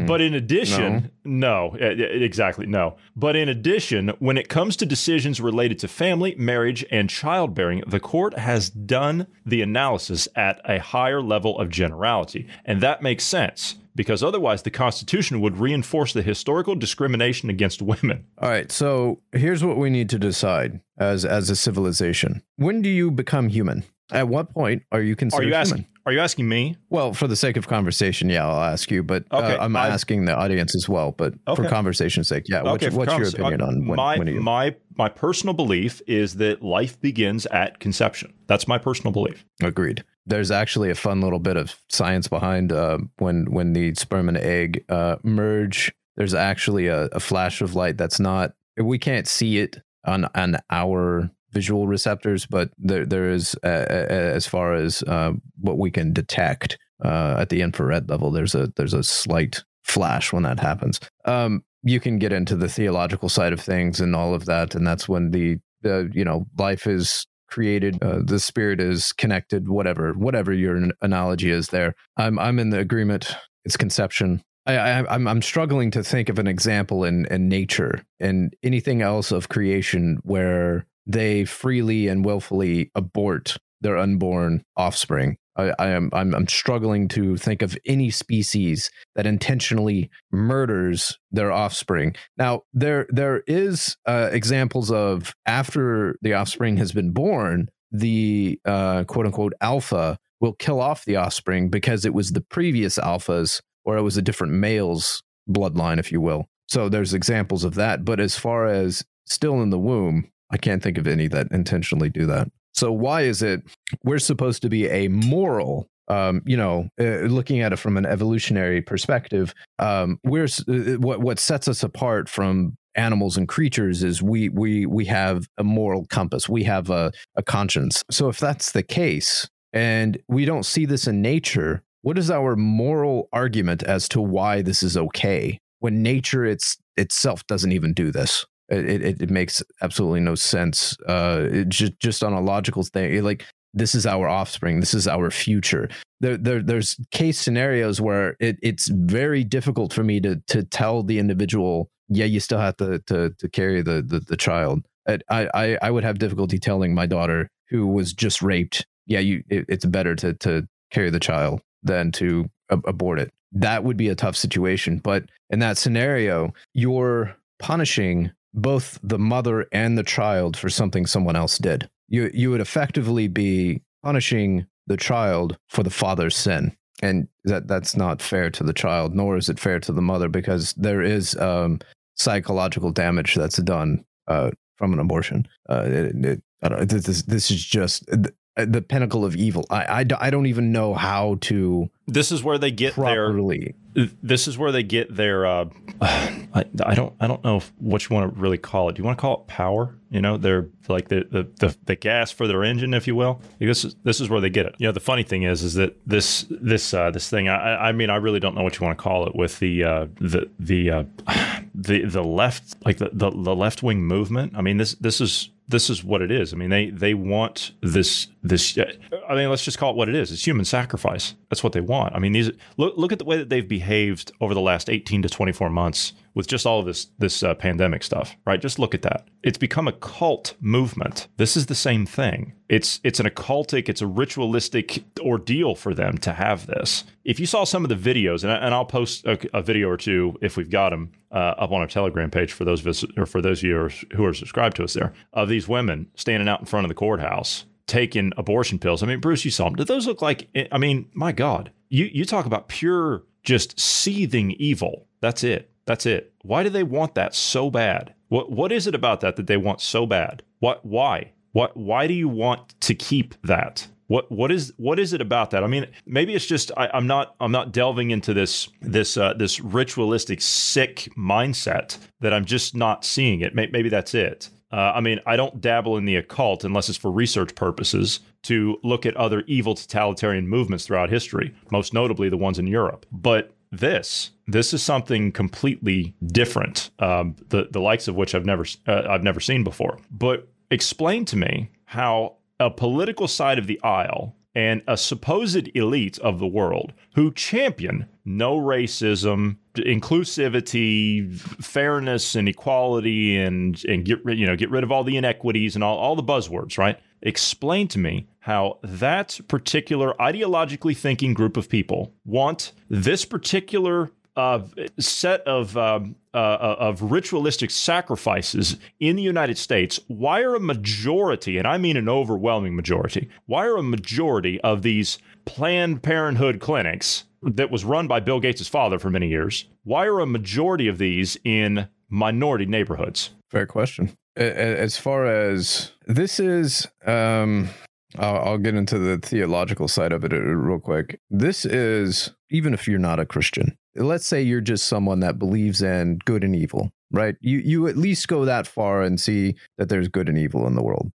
G: But in addition, no, uh, exactly, no. But in addition, when it comes to decisions related to family, marriage, and childbearing, the court has done the analysis at a higher level of generality. And that makes sense because otherwise the Constitution would reinforce the historical discrimination against women.
F: all right so here's what we need to decide as as a civilization when do you become human at what point are you
G: Are
F: considered
G: you
F: human
G: asking? Are you asking me?
F: Well, for the sake of conversation, yeah, I'll ask you, but
G: Okay,
F: uh, I'm
G: I-
F: asking the audience as well. But for conversation's sake, yeah, what's,
G: for
F: what's your opinion
G: uh,
F: on when,
G: my
F: when are you?
G: my my personal belief is that life begins at conception. That's my personal belief.
F: Agreed. There's actually a fun little bit of science behind uh, when when the sperm and egg uh, merge. There's actually a, a flash of light that's not. We can't see it on on our visual receptors, but there there is uh, as far as uh, what we can detect uh, at the infrared level. There's a there's a slight flash when that happens. Um, you can get into the theological side of things and all of that, and that's when the the you know life is created uh, the spirit is connected whatever whatever your analogy is there. I'm i'm in the agreement. It's conception. I, I I'm I'm struggling to think of an example in in nature and anything else of creation where they freely and willfully abort their unborn offspring. I, I am I'm, I'm struggling to think of any species that intentionally murders their offspring. Now there there is uh, examples of after the offspring has been born, the uh, quote unquote alpha will kill off the offspring because it was the previous alphas or it was a different male's bloodline, if you will. So there's examples of that. But as far as still in the womb, I can't think of any that intentionally do that. So why is it we're supposed to be a moral um, you know, uh, looking at it from an evolutionary perspective, um, we're uh, what what sets us apart from animals and creatures is we we we have a moral compass, we have a, a conscience. So if that's the case, and we don't see this in nature, what is our moral argument as to why this is okay when nature it's itself doesn't even do this? It, it, it makes absolutely no sense. Uh, just just on a logical thing, like this is our offspring, this is our future. There, there there's case scenarios where it, it's very difficult for me to to tell the individual, yeah, you still have to to, to carry the, the the child. I, I I would have difficulty telling my daughter who was just raped, yeah, you it, it's better to to carry the child than to ab- abort it. That would be a tough situation. But in that scenario, you're punishing both the mother and the child for something someone else did. You you would effectively be punishing the child for the father's sin. And that that's not fair to the child, nor is it fair to the mother because there is um, psychological damage that's done uh, from an abortion. Uh, it, it, this, this is just the pinnacle of evil. I, I, I, don't even know how to.
G: This is where they get properly. their. This is where they get their. Uh, [sighs] I, I don't I don't know what you want to really call it. Do you want to call it power? You know, they're like the the, the, the gas for their engine, if you will. This is this is where they get it. You know, the funny thing is, is that this this uh, this thing. I, I mean, I really don't know what you want to call it with the uh, the the uh, [sighs] the the left like the the, the left wing movement. I mean, this this is this is what it is. I mean, they they want this this. Uh, I mean, let's just call it what it is. It's human sacrifice. That's what they want. I mean, these look look at the way that they've behaved over the last eighteen to twenty four months with just all of this this uh, pandemic stuff, right? Just look at that. It's become a cult movement. This is the same thing. It's it's an occultic, it's a ritualistic ordeal for them to have this. If you saw some of the videos, and, I, and I'll post a, a, video or two if we've got them uh, up on our Telegram page for those visit, or for those viewers who are subscribed to us there, of these women standing out in front of the courthouse taking abortion pills. I mean, Bruce, you saw them. Did those look like? I mean, my God, you you talk about pure just seething evil. That's it. That's it. Why do they want that so bad? What what is it about that that they want so bad? What why? What why do you want to keep that? What what is what is it about that? I mean, maybe it's just I, am not I'm not delving into this this uh, this ritualistic sick mindset that I'm just not seeing it. Maybe that's it. Uh, I mean, I don't dabble in the occult unless it's for research purposes to look at other evil totalitarian movements throughout history, most notably the ones in Europe. But this. This is something completely different, um, the the likes of which I've never uh, I've never seen before. But explain to me how a political side of the aisle and a supposed elite of the world who champion no racism, inclusivity, fairness, and equality, and and get you know get rid of all the inequities and all, all the buzzwords, right? Explain to me how that particular ideologically thinking group of people want this particular uh, set of um, uh, uh, of ritualistic sacrifices in the United States. Why are a majority, and I mean an overwhelming majority, why are a majority of these Planned Parenthood clinics that was run by Bill Gates' father for many years? Why are a majority of these in minority neighborhoods?
F: Fair question. As far as this is, um, I'll, I'll get into the theological side of it uh, real quick. This is, even if you're not a Christian, let's say you're just someone that believes in good and evil, right? You, you at least go that far and see that there's good and evil in the world.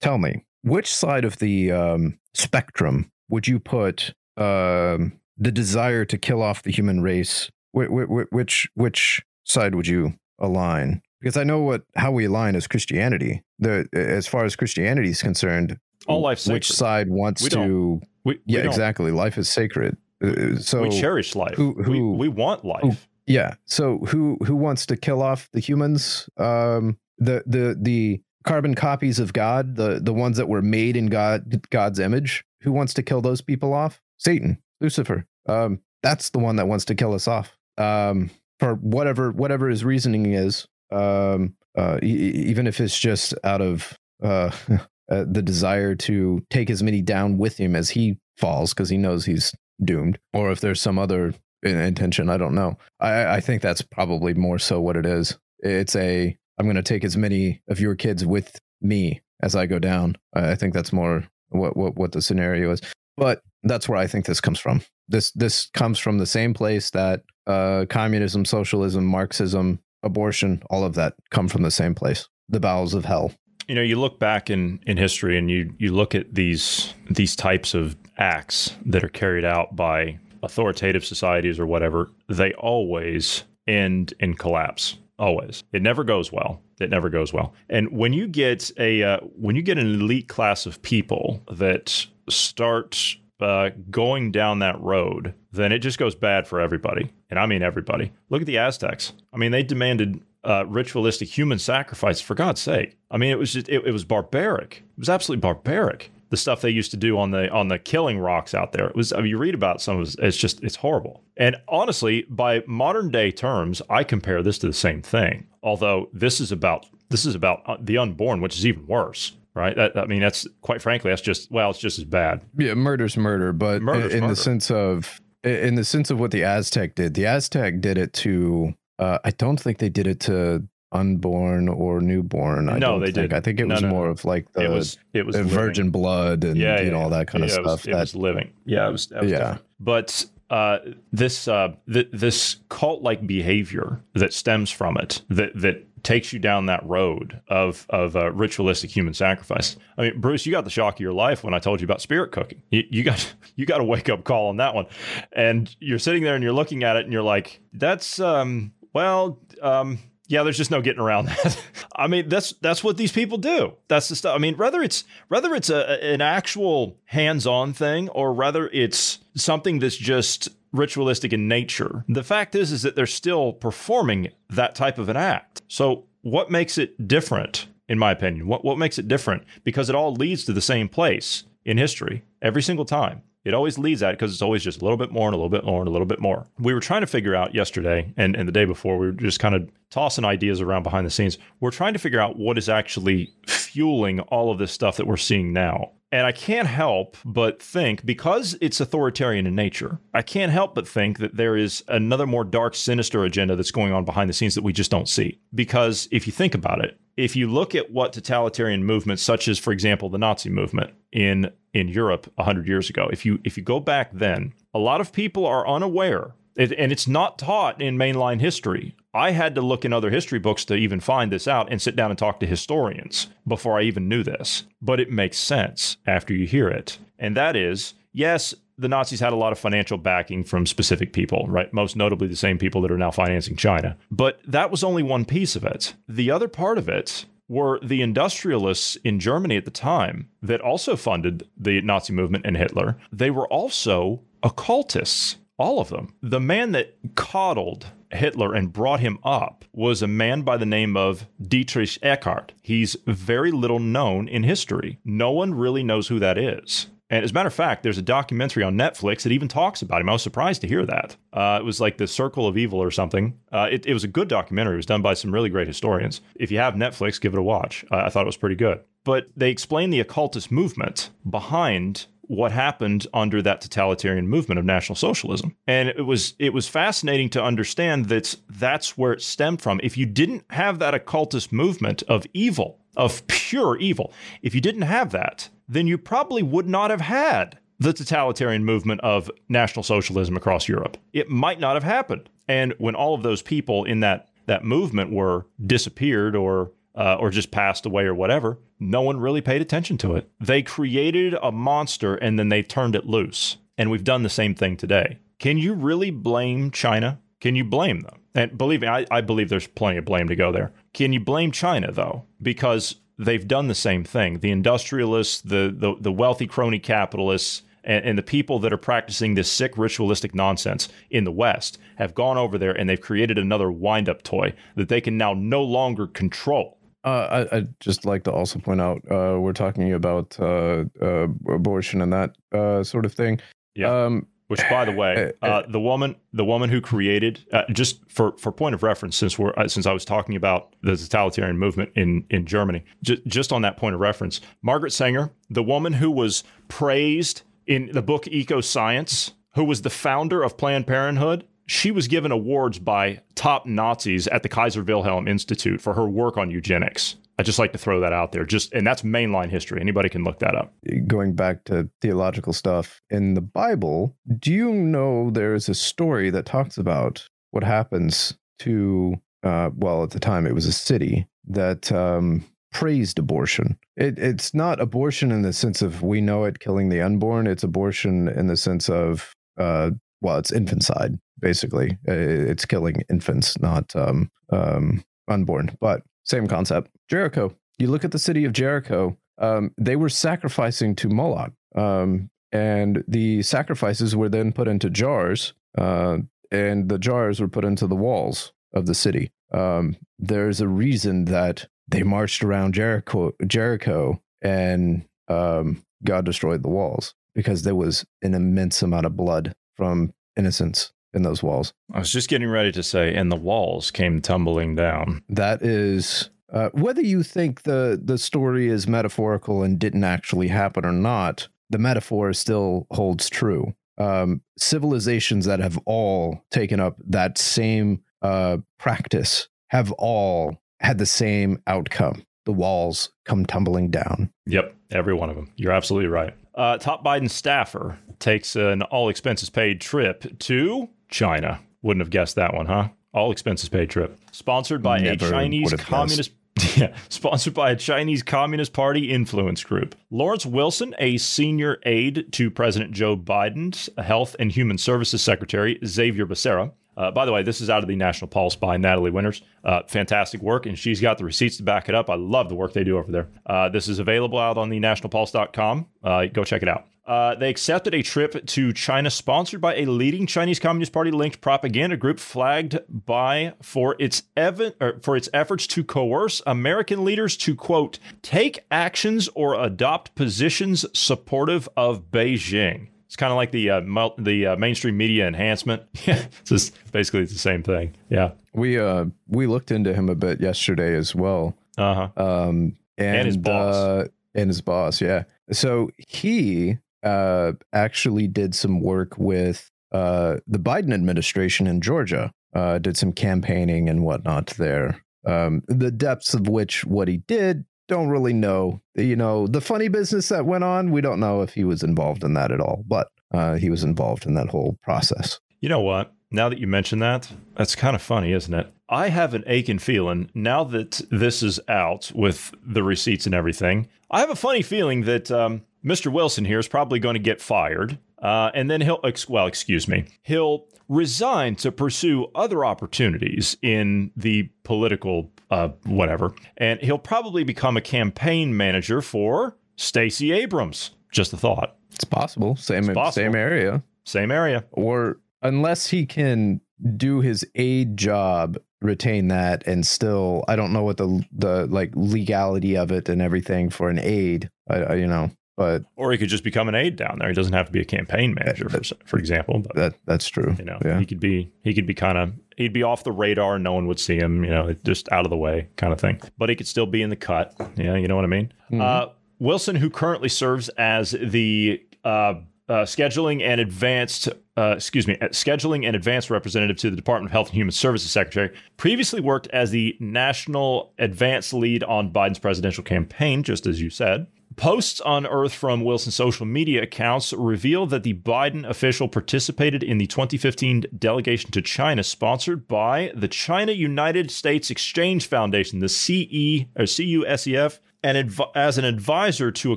F: tell me, which side of the um, spectrum would you put um, the desire to kill off the human race? Wh- wh- which which side would you align? Because I know what how we align as Christianity. The as far as Christianity is concerned,
G: All life's
F: which side wants
G: We
F: to?
G: We, we
F: yeah,
G: don't-
F: exactly. Life is sacred. Uh, So
G: we cherish life.
F: who-
G: we,
F: who-
G: we want life.
F: Yeah. So who who wants to kill off the humans? Um, the the the carbon copies of God, the the ones that were made in God God's image. Who wants to kill those people off? Satan, Lucifer. Um, that's the one that wants to kill us off. Um, for whatever whatever his reasoning is. Um, uh, e- even if it's just out of uh, [laughs] uh the desire to take as many down with him as he falls because he knows he's doomed, or if there's some other intention. I don't know. I, I think that's probably more so what it is. It's a I'm going to take as many of your kids with me as I go down. I I think that's more what what what the scenario is. But that's where I think this comes from. This this comes from the same place that uh, communism, socialism, Marxism, abortion, all of that come from the same place. The bowels of hell.
G: you know you look back in in history and you you look at these these types of acts that are carried out by authoritative societies or whatever they always end in collapse always it never goes well it never goes well and when you get a uh, when you get an elite class of people that start uh, going down that road, then it just goes bad for everybody. And I mean everybody. Look at the Aztecs. I mean, they demanded uh, ritualistic human sacrifice for God's sake. I mean, it was just it, it was barbaric. It was absolutely barbaric. The stuff they used to do on the on the killing rocks out there. It was. I mean, you read about some of it, it's just it's horrible. And honestly, by modern day terms, I compare this to the same thing. Although this is about this is about uh, the unborn, which is even worse. Right? That, I mean, that's quite frankly, that's just well, it's just as bad.
F: Yeah, murder's murder, but
G: Murder's
F: in
G: murder.
F: the sense of in the sense of what the Aztec did, the Aztec did it to. Uh, I don't think they did it to unborn or newborn. I
G: No,
F: don't
G: they
F: think.
G: didn't.
F: I think it
G: No,
F: was
G: no,
F: more
G: no.
F: of like the
G: it was it was living.
F: virgin blood and
G: yeah,
F: you know all that kind
G: Yeah,
F: of
G: it was-
F: stuff.
G: It
F: that
G: was living. Yeah, it was. That was
F: Yeah.
G: different. But uh, this uh, th- this cult like behavior that stems from it that that takes you down that road of of uh, ritualistic human sacrifice. I mean, Bruce, you got the shock of your life when I told you about spirit cooking. You, you got [laughs] you got a wake up call on that one, and you're sitting there and you're looking at it and you're like, that's um, well. Um, yeah, there's just no getting around [laughs] that. I mean, that's that's what these people do. That's the stuff. I mean, whether it's whether it's a, an actual hands-on thing or whether it's something that's just ritualistic in nature, the fact is is that they're still performing that type of an act. So, what makes it different, in my opinion? What what makes it different? Because it all leads to the same place in history every single time. It always leads at because it's always just a little bit more and a little bit more and a little bit more. We were trying to figure out yesterday and, and the day before, we were just kind of tossing ideas around behind the scenes. We're trying to figure out what is actually fueling all of this stuff that we're seeing now. And I can't help but think, because it's authoritarian in nature, I can't help but think that there is another more dark, sinister agenda that's going on behind the scenes that we just don't see. Because if you think about it, if you look at what totalitarian movements, such as, for example, the Nazi movement in in Europe 100 years ago, if you if you go back then, a lot of people are unaware, and it's not taught in mainline history. I had to look in other history books to even find this out and sit down and talk to historians before I even knew this. But it makes sense after you hear it. And that is, yes, the Nazis had a lot of financial backing from specific people, right? Most notably the same people that are now financing China. But that was only one piece of it. The other part of it were the industrialists in Germany at the time that also funded the Nazi movement and Hitler. They were also occultists, all of them. The man that coddled Hitler and brought him up was a man by the name of Dietrich Eckart. He's very little known in history. No one really knows who that is. And as a matter of fact, there's a documentary on Netflix that even talks about him. I was surprised to hear that. Uh, it was like The Circle of Evil or something. Uh, it, it was a good documentary. It was done by some really great historians. If you have Netflix, give it a watch. Uh, I thought it was pretty good. But they explain the occultist movement behind what happened under that totalitarian movement of national socialism. And it was it was fascinating to understand that that's where it stemmed from. If you didn't have that occultist movement of evil of pure evil if you didn't have that then you probably would not have had the totalitarian movement of national socialism across Europe. It might not have happened. And when all of those people in that that movement were disappeared or uh, or just passed away or whatever, no one really paid attention to it. They created a monster and then they turned it loose. And we've done the same thing today. Can you really blame China? Can you blame them? And believe me, I, I believe there's plenty of blame to go there. Can you blame China though? Because they've done the same thing. The industrialists, the the, the wealthy crony capitalists, and, and, the people that are practicing this sick ritualistic nonsense in the West have gone over there and they've created another wind-up toy that they can now no longer control.
F: Uh, I, would just like to also point out uh, we're talking about uh, uh abortion and that uh, sort of thing.
G: Yeah. Um, which, by the way, uh, [laughs] uh, the woman, the woman who created, uh, just for, for point of reference, since we're uh, since I was talking about the totalitarian movement in in Germany, j- just on that point of reference, Margaret Sanger, the woman who was praised in the book Ecoscience, who was the founder of Planned Parenthood, she was given awards by top Nazis at the Kaiser Wilhelm Institute for her work on eugenics. I just like to throw that out there. Just and that's mainline history. Anybody can look that up.
F: Going back to theological stuff in the Bible, do you know there's a story that talks about what happens to uh, well, at the time it was a city that um, praised abortion. It, it's not abortion in the sense of we know it killing the unborn. It's abortion in the sense of uh, well, it's infanticide basically. It's killing infants, not um, um, unborn, but same concept. Jericho. You look at the city of Jericho. Um, they were sacrificing to Moloch, um, and the sacrifices were then put into jars, uh, and the jars were put into the walls of the city. Um, there's a reason that they marched around Jericho, Jericho, and um, God destroyed the walls because there was an immense amount of blood from innocents in those walls.
G: I was just getting ready to say, and the walls came tumbling down.
F: That is uh, whether you think the the story is metaphorical and didn't actually happen or not. The metaphor still holds true. Um, civilizations that have all taken up that same uh, practice have all had the same outcome. The walls come tumbling down.
G: Yep, every one of them. You're absolutely right. Uh, top Biden staffer takes an all expenses paid trip to China. Wouldn't have guessed that one, huh? All expenses paid trip. Sponsored by Never a Chinese communist. [laughs] Yeah, sponsored by a Chinese Communist Party influence group. Lawrence Wilson, a senior aide to President Joe Biden's Health and Human Services Secretary Xavier Becerra, uh, by the way, this is out of the National Pulse by Natalie Winters. Uh, fantastic work, and she's got the receipts to back it up. I love the work they do over there. Uh, this is available out on the nationalpulse.com. Uh, go check it out. Uh, they accepted a trip to China sponsored by a leading Chinese Communist Party linked propaganda group flagged by for its ev- for its efforts to coerce American leaders to quote take actions or adopt positions supportive of Beijing. It's kind of like the uh, the uh, mainstream media enhancement. [laughs] Yeah, it's just basically it's the same thing. Yeah,
F: we uh we looked into him a bit yesterday as well.
G: Uh huh.
F: Um, and,
G: and his boss.
F: Uh, and his boss, yeah. So he uh actually did some work with uh the Biden administration in Georgia. Uh, did some campaigning and whatnot there. Um, the depths of which what he did don't really know. You know, the funny business that went on, we don't know if he was involved in that at all, but uh, he was involved in that whole process.
G: You know what? Now that you mention that, that's kind of funny, isn't it? I have an aching feeling now that this is out with the receipts and everything. I have a funny feeling that um, Mr. Wilson here is probably going to get fired. Uh, and then he'll, well, excuse me, he'll resign to pursue other opportunities in the political uh, whatever. And he'll probably become a campaign manager for Stacey Abrams. Just a thought.
F: It's possible. Same it's possible. same area.
G: Same area.
F: Or unless he can do his aide job, retain that, and still, I don't know what the the like legality of it and everything for an aide. I, I you know, but
G: or he could just become an aide down there. He doesn't have to be a campaign manager, that, for for example. But
F: that that's true.
G: You know, yeah. he could be he could be kind of he'd be off the radar. No one would see him. You know, just out of the way kind of thing. But he could still be in the cut. Yeah, you know what I mean. Mm-hmm. Uh, Wilson, who currently serves as the uh, uh, scheduling and advanced, uh, excuse me, uh, scheduling and advanced representative to the Department of Health and Human Services Secretary, previously worked as the national advance lead on Biden's presidential campaign, just as you said. Posts unearthed from Wilson's social media accounts reveal that the Biden official participated in the 2015 delegation to China, sponsored by the China United States Exchange Foundation, the CE or CUSEF, and adv- as an advisor to a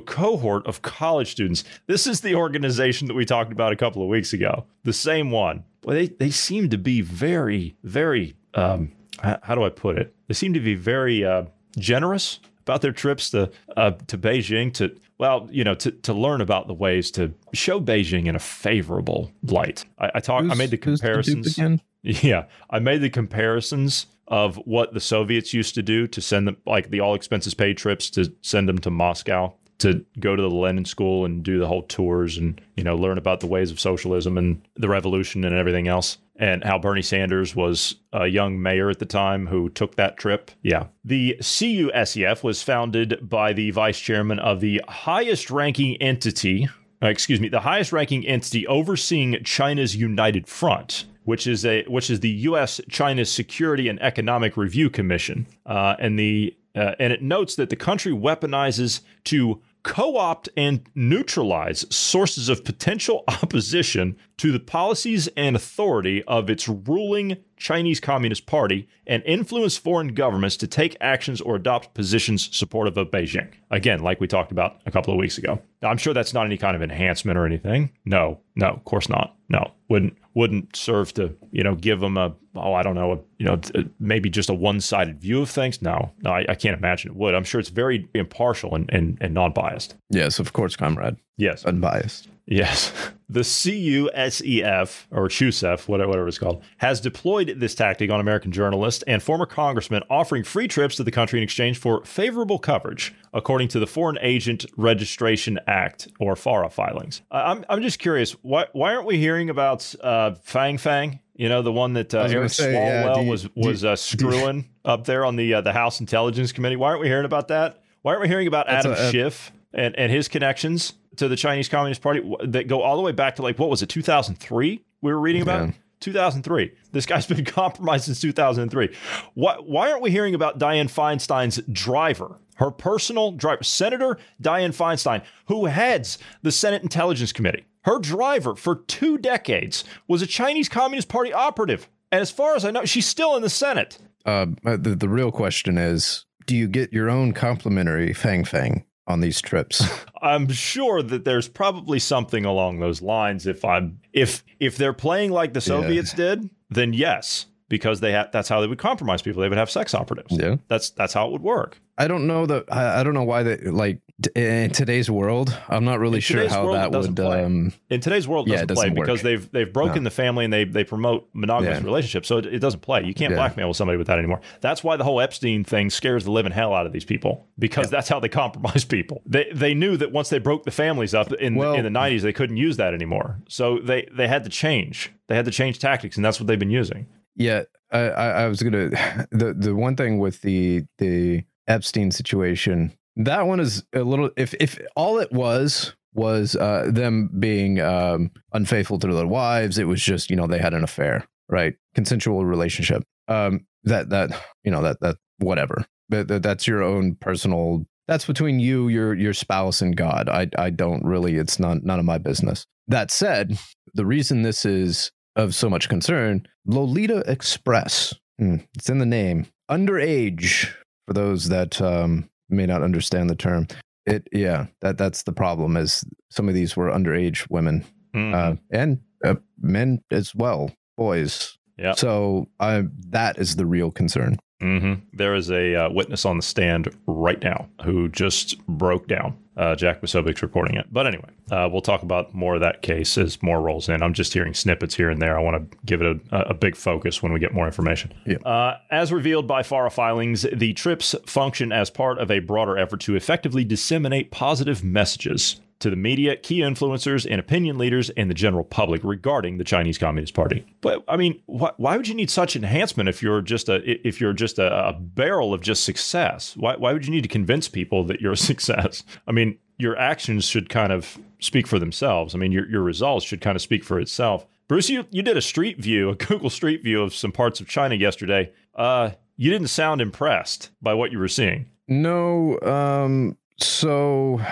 G: cohort of college students. This is the organization that we talked about a couple of weeks ago, the same one. Well, they, they seem to be very, very, um, how do I put it? They seem to be very uh, generous about their trips to uh, to Beijing to well, you know, to, to learn about the ways to show Beijing in a favorable light. I, I talked. I made the
F: who's the
G: comparisons. [laughs] Yeah, I made the comparisons of what the Soviets used to do to send them like the all expenses paid trips to send them to Moscow to go to the Lenin School and do the whole tours and you know learn about the ways of socialism and the revolution and everything else. And how Bernie Sanders was a young mayor at the time who took that trip. Yeah. The CUSEF was founded by the vice chairman of the highest ranking entity uh, excuse me, the highest ranking entity overseeing China's United Front, which is a which is the U.S. China Security and Economic Review Commission, uh, and the uh, and it notes that the country weaponizes to co-opt and neutralize sources of potential opposition to the policies and authority of its ruling Chinese Communist Party and influence foreign governments to take actions or adopt positions supportive of Beijing. Again, like we talked about a couple of weeks ago. Now, I'm sure that's not any kind of enhancement or anything. No, no, of course not. No, wouldn't wouldn't serve to you know give them a oh I don't know a, you know maybe just a one sided view of things. No, no, I, I can't imagine it would. I'm sure it's very impartial and and, and non biased.
F: Yes, of course, comrade.
G: Yes.
F: Unbiased.
G: Yes. [laughs] The CUSEF, or CHUSEF, whatever, whatever it's called, has deployed this tactic on American journalists and former congressmen, offering free trips to the country in exchange for favorable coverage, according to the Foreign Agent Registration Act, or FARA filings. I'm, I'm just curious, why, why aren't we hearing about uh, Fang Fang? You know, the one that uh,
F: was
G: Eric
F: say,
G: Swalwell
F: do you-
G: was, was uh, screwing [laughs] up there on the, uh, the House Intelligence Committee. Why aren't we hearing about that? Why aren't we hearing about Adam
F: a-
G: Schiff and, and his connections to the Chinese Communist Party that go all the way back to like what was it 2003 we were reading about?
F: Yeah.
G: 2003 this guy's been [laughs] compromised since 2003 why, why aren't we hearing about Dianne Feinstein's driver her personal driver Senator Dianne Feinstein who heads the Senate Intelligence Committee? Her driver for two decades was a Chinese Communist Party operative and as far as I know she's still in the Senate.
F: Uh, the, the real question is do you get your own complimentary Fang Fang on these trips? [laughs]
G: I'm sure that there's probably something along those lines. If I'm if if they're playing like the Soviets did, then yes, because they have that's how they would compromise people. They would have sex operatives.
F: Yeah.
G: that's that's how it would work.
F: I don't know that. I, I don't know why they like in today's world. I'm not really sure how that would.
G: play.
F: Um,
G: In today's world, it
F: Yeah, it
G: doesn't, play
F: doesn't work.
G: because they've they've broken the family and they they promote monogamous
F: Yeah.
G: relationships, so it, it doesn't play. You can't
F: Yeah.
G: blackmail with somebody with that anymore. That's why the whole Epstein thing scares the living hell out of these people because that's how they compromise [laughs] people. They they knew that once they broke the families up in
F: Well-
G: in the '90s, they couldn't use that anymore. So they they had to change. They had to change tactics, and that's what they've been using.
F: yeah, I, I, I was gonna. [sighs] The the one thing with the the Epstein situation, that one is a little. If if all it was was uh, them being um, unfaithful to their wives, it was just you know they had an affair, right? Consensual relationship. Um, that that you know that that whatever. That, that that's your own personal. That's between you, your your spouse, and God. I I don't really. It's not none of my business. That said, the reason this is of so much concern, Lolita Express. Hmm, it's in the name. Underage for those that um, may not understand the term. It yeah, that that's the problem. Is some of these were underage women
G: Mhm.
F: uh, and uh, men as well, boys.
G: Yeah.
F: So uh, that is the real concern.
G: Hmm There is a uh, witness on the stand right now who just broke down. Uh, Jack Posobiec's reporting it. But anyway, uh, we'll talk about more of that case as more rolls in. I'm just hearing snippets here and there. I want to give it a, a big focus when we get more information.
F: Yeah.
G: Uh, as revealed by FARA filings, the trips function as part of a broader effort to effectively disseminate positive messages to the media, key influencers, and opinion leaders and the general public regarding the Chinese Communist Party. But I mean, why, why would you need such enhancement if you're just a if you're just a, a barrel of just success? Why why would you need to convince people that you're a [laughs] success? I mean, your actions should kind of speak for themselves. I mean, your your results should kind of speak for itself. Bruce, you, you did a street view, a Google Street View of some parts of China yesterday. Uh, you didn't sound impressed by what you were seeing.
F: No, um, so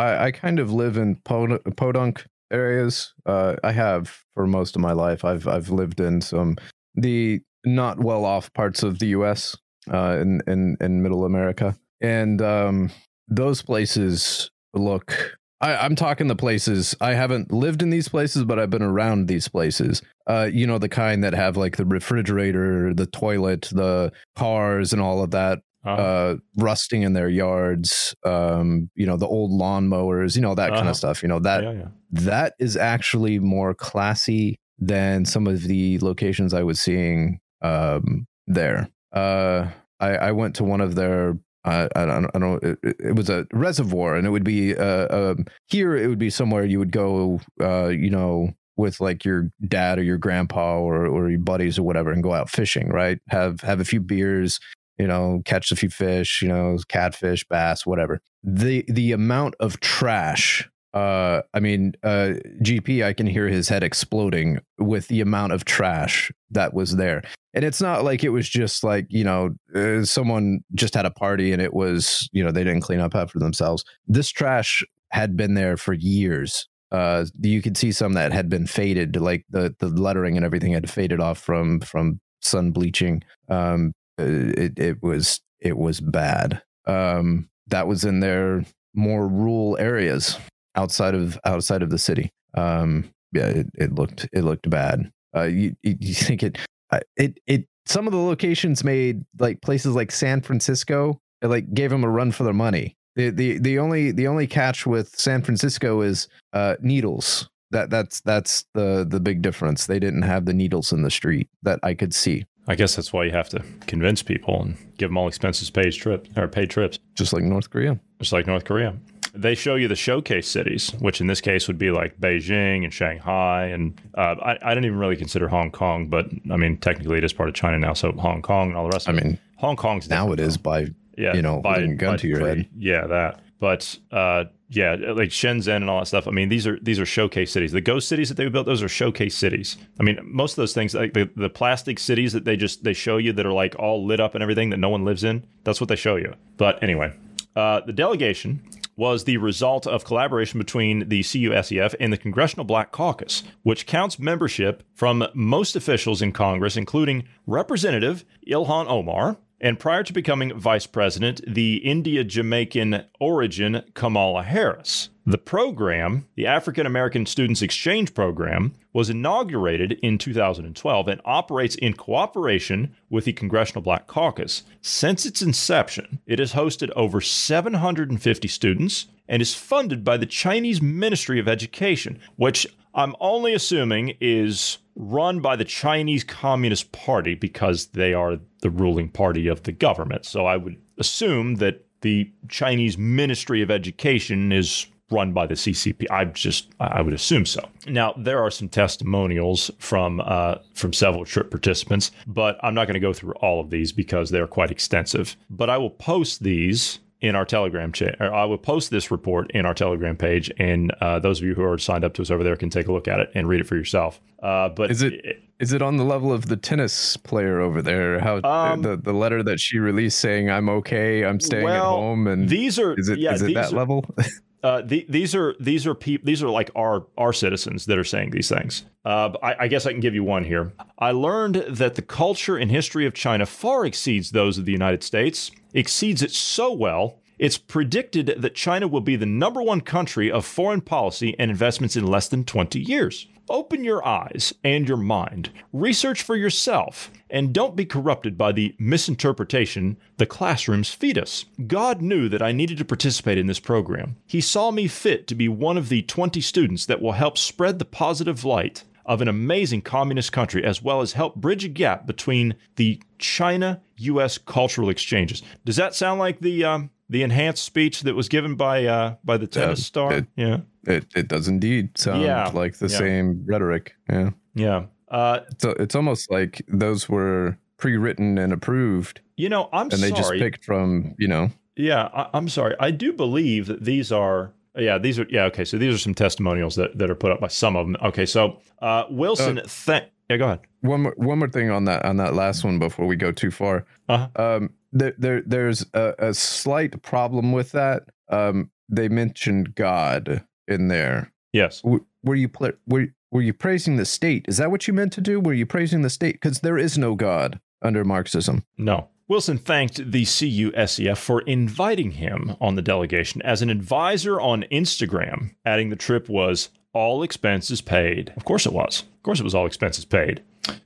F: I, I kind of live in Pod- podunk areas. Uh, I have for most of my life. I've I've lived in some the not well off parts of the U.S. Uh, in in in Middle America, and um, those places look. I, I'm talking the places. I haven't lived in these places, but I've been around these places. Uh, you know, the kind that have like the refrigerator, the toilet, the cars, and all of that
G: Uh-huh.
F: uh, rusting in their yards. Um, you know, the old lawnmowers. You know that kind
G: Uh-huh.
F: of stuff. You know that
G: yeah, yeah.
F: that is actually more classy than some of the locations I was seeing um, there. Uh, I, I went to one of their. Uh, I don't, I don't. It, it was a reservoir, and it would be uh, um, here. It would be somewhere you would go. Uh, you know, with like your dad or your grandpa or or your buddies or whatever, and go out fishing. Right? Have have a few beers. You know, catch a few fish. You know, catfish, bass, whatever. The the amount of trash uh i mean uh gp i can hear his head exploding with the amount of trash that was there and it's not like it was just like you know uh, someone just had a party and it was you know they didn't clean up after themselves this trash had been there for years uh you could see some that had been faded like the the lettering and everything had faded off from from sun bleaching um it it was it was bad um that was in their more rural areas outside of outside of the city. Um, yeah, it, it looked it looked bad. Uh, you you think it uh, it it some of the locations made like places like San Francisco it like gave them a run for their money. The the the only the only catch with San Francisco is uh, needles. That that's that's the the big difference. They didn't have the needles in the street that I could see.
G: I guess that's why you have to convince people and give them all expenses paid trips or paid trips,
F: Just like North Korea.
G: just like North Korea. They show you the showcase cities, which in this case would be like Beijing and Shanghai, and uh, I, I didn't even really consider Hong Kong, but I mean technically it is part of China now, so Hong Kong and all the rest.
F: I mean,
G: Hong Kong's
F: now it is by
G: yeah,
F: you know, by, a gun to your head.
G: Yeah, that. But uh, yeah, like Shenzhen and all that stuff. I mean, these are these are showcase cities. The ghost cities that they built, those are showcase cities. I mean, most of those things, like the, the plastic cities that they just they show you that are like all lit up and everything that no one lives in. That's what they show you. But anyway, uh, the delegation was the result of collaboration between the CUSEF and the Congressional Black Caucus, which counts membership from most officials in Congress, including Representative Ilhan Omar, and prior to becoming vice president, the India Jamaican origin Kamala Harris. The program, the African American Students Exchange Program, was inaugurated in 2012 and operates in cooperation with the Congressional Black Caucus. Since its inception, it has hosted over 750 students and is funded by the Chinese Ministry of Education, which I'm only assuming is run by the Chinese Communist Party because they are the ruling party of the government. So I would assume that the Chinese Ministry of Education is run by the CCP. I just I would assume so. Now there are some testimonials from uh, from several trip participants, but I'm not going to go through all of these because they're quite extensive. But I will post these in our Telegram chat. Or I will post this report in our Telegram page, and uh, those of you who are signed up to us over there can take a look at it and read it for yourself. Uh, but
F: Is it is it on the level of the tennis player over there? How
G: Um,
F: the the letter that she released saying I'm okay, I'm staying at home, and
G: these are
F: is it
G: yeah,
F: is it that
G: are-
F: level? [laughs]
G: Uh, the, these are these are peop these are like our our citizens that are saying these things. Uh, I, I guess I can give you one here. I learned that the culture and history of China far exceeds those of the United States. Exceeds it so well. It's predicted that China will be the number one country of foreign policy and investments in less than 20 years. Open your eyes and your mind. Research for yourself and don't be corrupted by the misinterpretation the classrooms feed us. God knew that I needed to participate in this program. He saw me fit to be one of the 20 students that will help spread the positive light of an amazing communist country as well as help bridge a gap between the China US cultural exchanges. Does that sound like the um, the enhanced speech that was given by uh, by the tennis star?
F: it-
G: yeah.
F: It it does indeed sound
G: Yeah,
F: like the
G: yeah.
F: same rhetoric. Yeah,
G: Yeah. Uh,
F: so it's almost like those were pre-written and approved,
G: you know, I'm
F: and they
G: sorry.
F: just picked from you know.
G: Yeah, I, I'm sorry. I do believe that these are. Yeah, these are yeah okay. So these are some testimonials that, that are put up by some of them. Okay, so uh, Wilson, uh, th- yeah, go ahead.
F: One more one more thing on that on that last one before we go too far.
G: Uh-huh.
F: Um, there, there there's a, a slight problem with that. Um, they mentioned God in there.
G: Yes.
F: W- were you pl- were were you praising the state? Is that what you meant to do? Were you praising the state? Because there is no God under Marxism.
G: No. Wilson thanked the CUSEF for inviting him on the delegation as an advisor on Instagram, adding the trip was all expenses paid. Of course it was. Of course it was all expenses paid.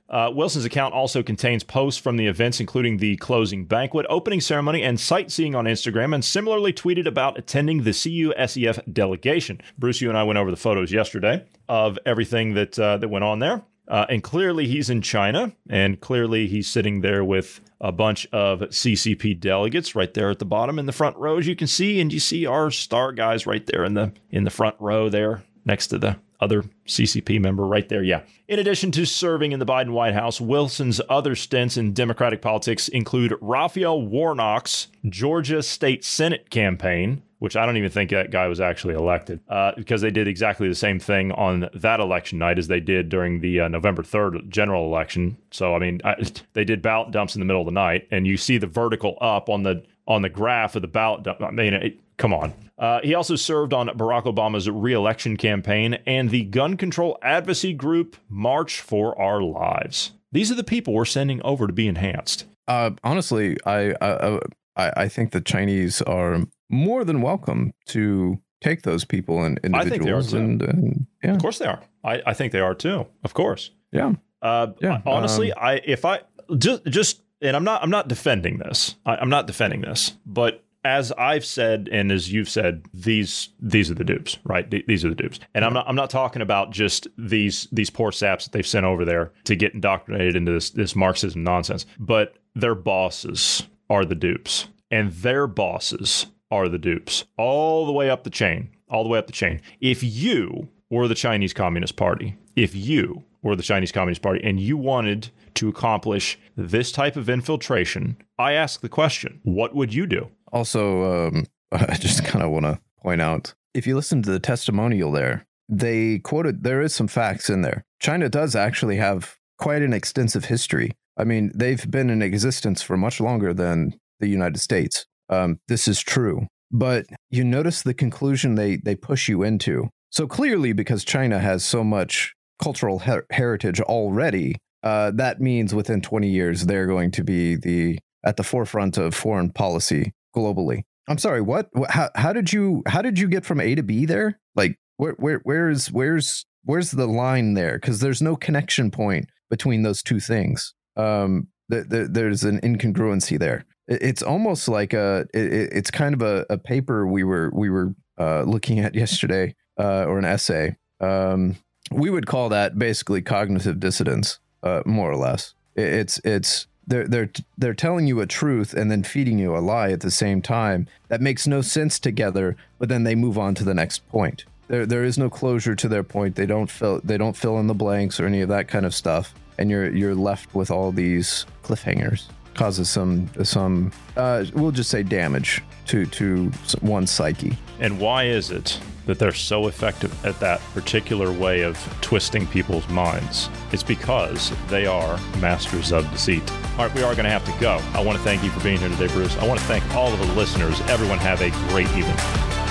G: Uh, Wilson's account also contains posts from the events, including the closing banquet, opening ceremony, and sightseeing on Instagram, and similarly tweeted about attending the CUSEF delegation. Bruce, you and I went over the photos yesterday of everything that uh, that went on there. Uh, and clearly he's in China, and clearly he's sitting there with a bunch of CCP delegates right there at the bottom in the front row, as you can see, and you see our star guys right there in the in the front row there next to the other CCP member right there. Yeah. In addition to serving in the Biden White House, Wilson's other stints in Democratic politics include Raphael Warnock's Georgia State Senate campaign, which I don't even think that guy was actually elected uh, because they did exactly the same thing on that election night as they did during the uh, November 3rd general election. So, I mean, I, [laughs] they did ballot dumps in the middle of the night, and you see the vertical up on the on the graph of the ballot dump. I mean, it, come on. Uh, he also served on Barack Obama's reelection campaign and the gun control advocacy group March for Our Lives. These are the people we're sending over to be enhanced.
F: Uh, honestly, I, I I think the Chinese are more than welcome to take those people and individuals. I think they are too. And, and, yeah.
G: Of course they are. I, I think they are too. Of course.
F: Yeah.
G: Uh, yeah. Honestly, um, I if I just just and I'm not I'm not defending this. I, I'm not defending this, but as I've said and as you've said, these these are the dupes, right? these are the dupes, and I'm not I'm not talking about just these these poor saps that they've sent over there to get indoctrinated into this this Marxism nonsense, but their bosses are the dupes, and their bosses are the dupes, all the way up the chain, all the way up the chain. If you were the Chinese Communist Party, if you were the Chinese Communist Party, and you wanted to accomplish this type of infiltration, I ask the question: What would you do?
F: Also, um, [laughs] I just kind of want to point out if you listen to the testimonial there, they quoted there is some facts in there. China does actually have quite an extensive history. I mean, they've been in existence for much longer than the United States. Um, this is true, but you notice the conclusion they they push you into. So clearly, because China has so much cultural her- heritage already, uh, that means within 20 years they're going to be the at the forefront of foreign policy globally. I'm sorry, what? How, how did you how did you get from A to B there? Like where where where's where's where's the line there? Because there's no connection point between those two things. Um, th- th- there's an incongruency there. It, it's almost like a it, it's kind of a, a paper we were we were uh, looking at [laughs] yesterday uh, or an essay. Um, we would call that basically cognitive dissonance, uh, more or less. It's it's they're they're they're telling you a truth and then feeding you a lie at the same time that makes no sense together but then they move on to the next point. There there is no closure to their point. They don't fill they don't fill in the blanks or any of that kind of stuff. And you're you're left with all these cliffhangers causes some some uh, we'll just say damage to to one's psyche
G: and why is it that they're so effective at that particular way of twisting people's minds. It's because they are masters of deceit. All right, we are going to have to go. I want to thank you for being here today, Bruce. I want to thank all of the listeners. Everyone have a great evening.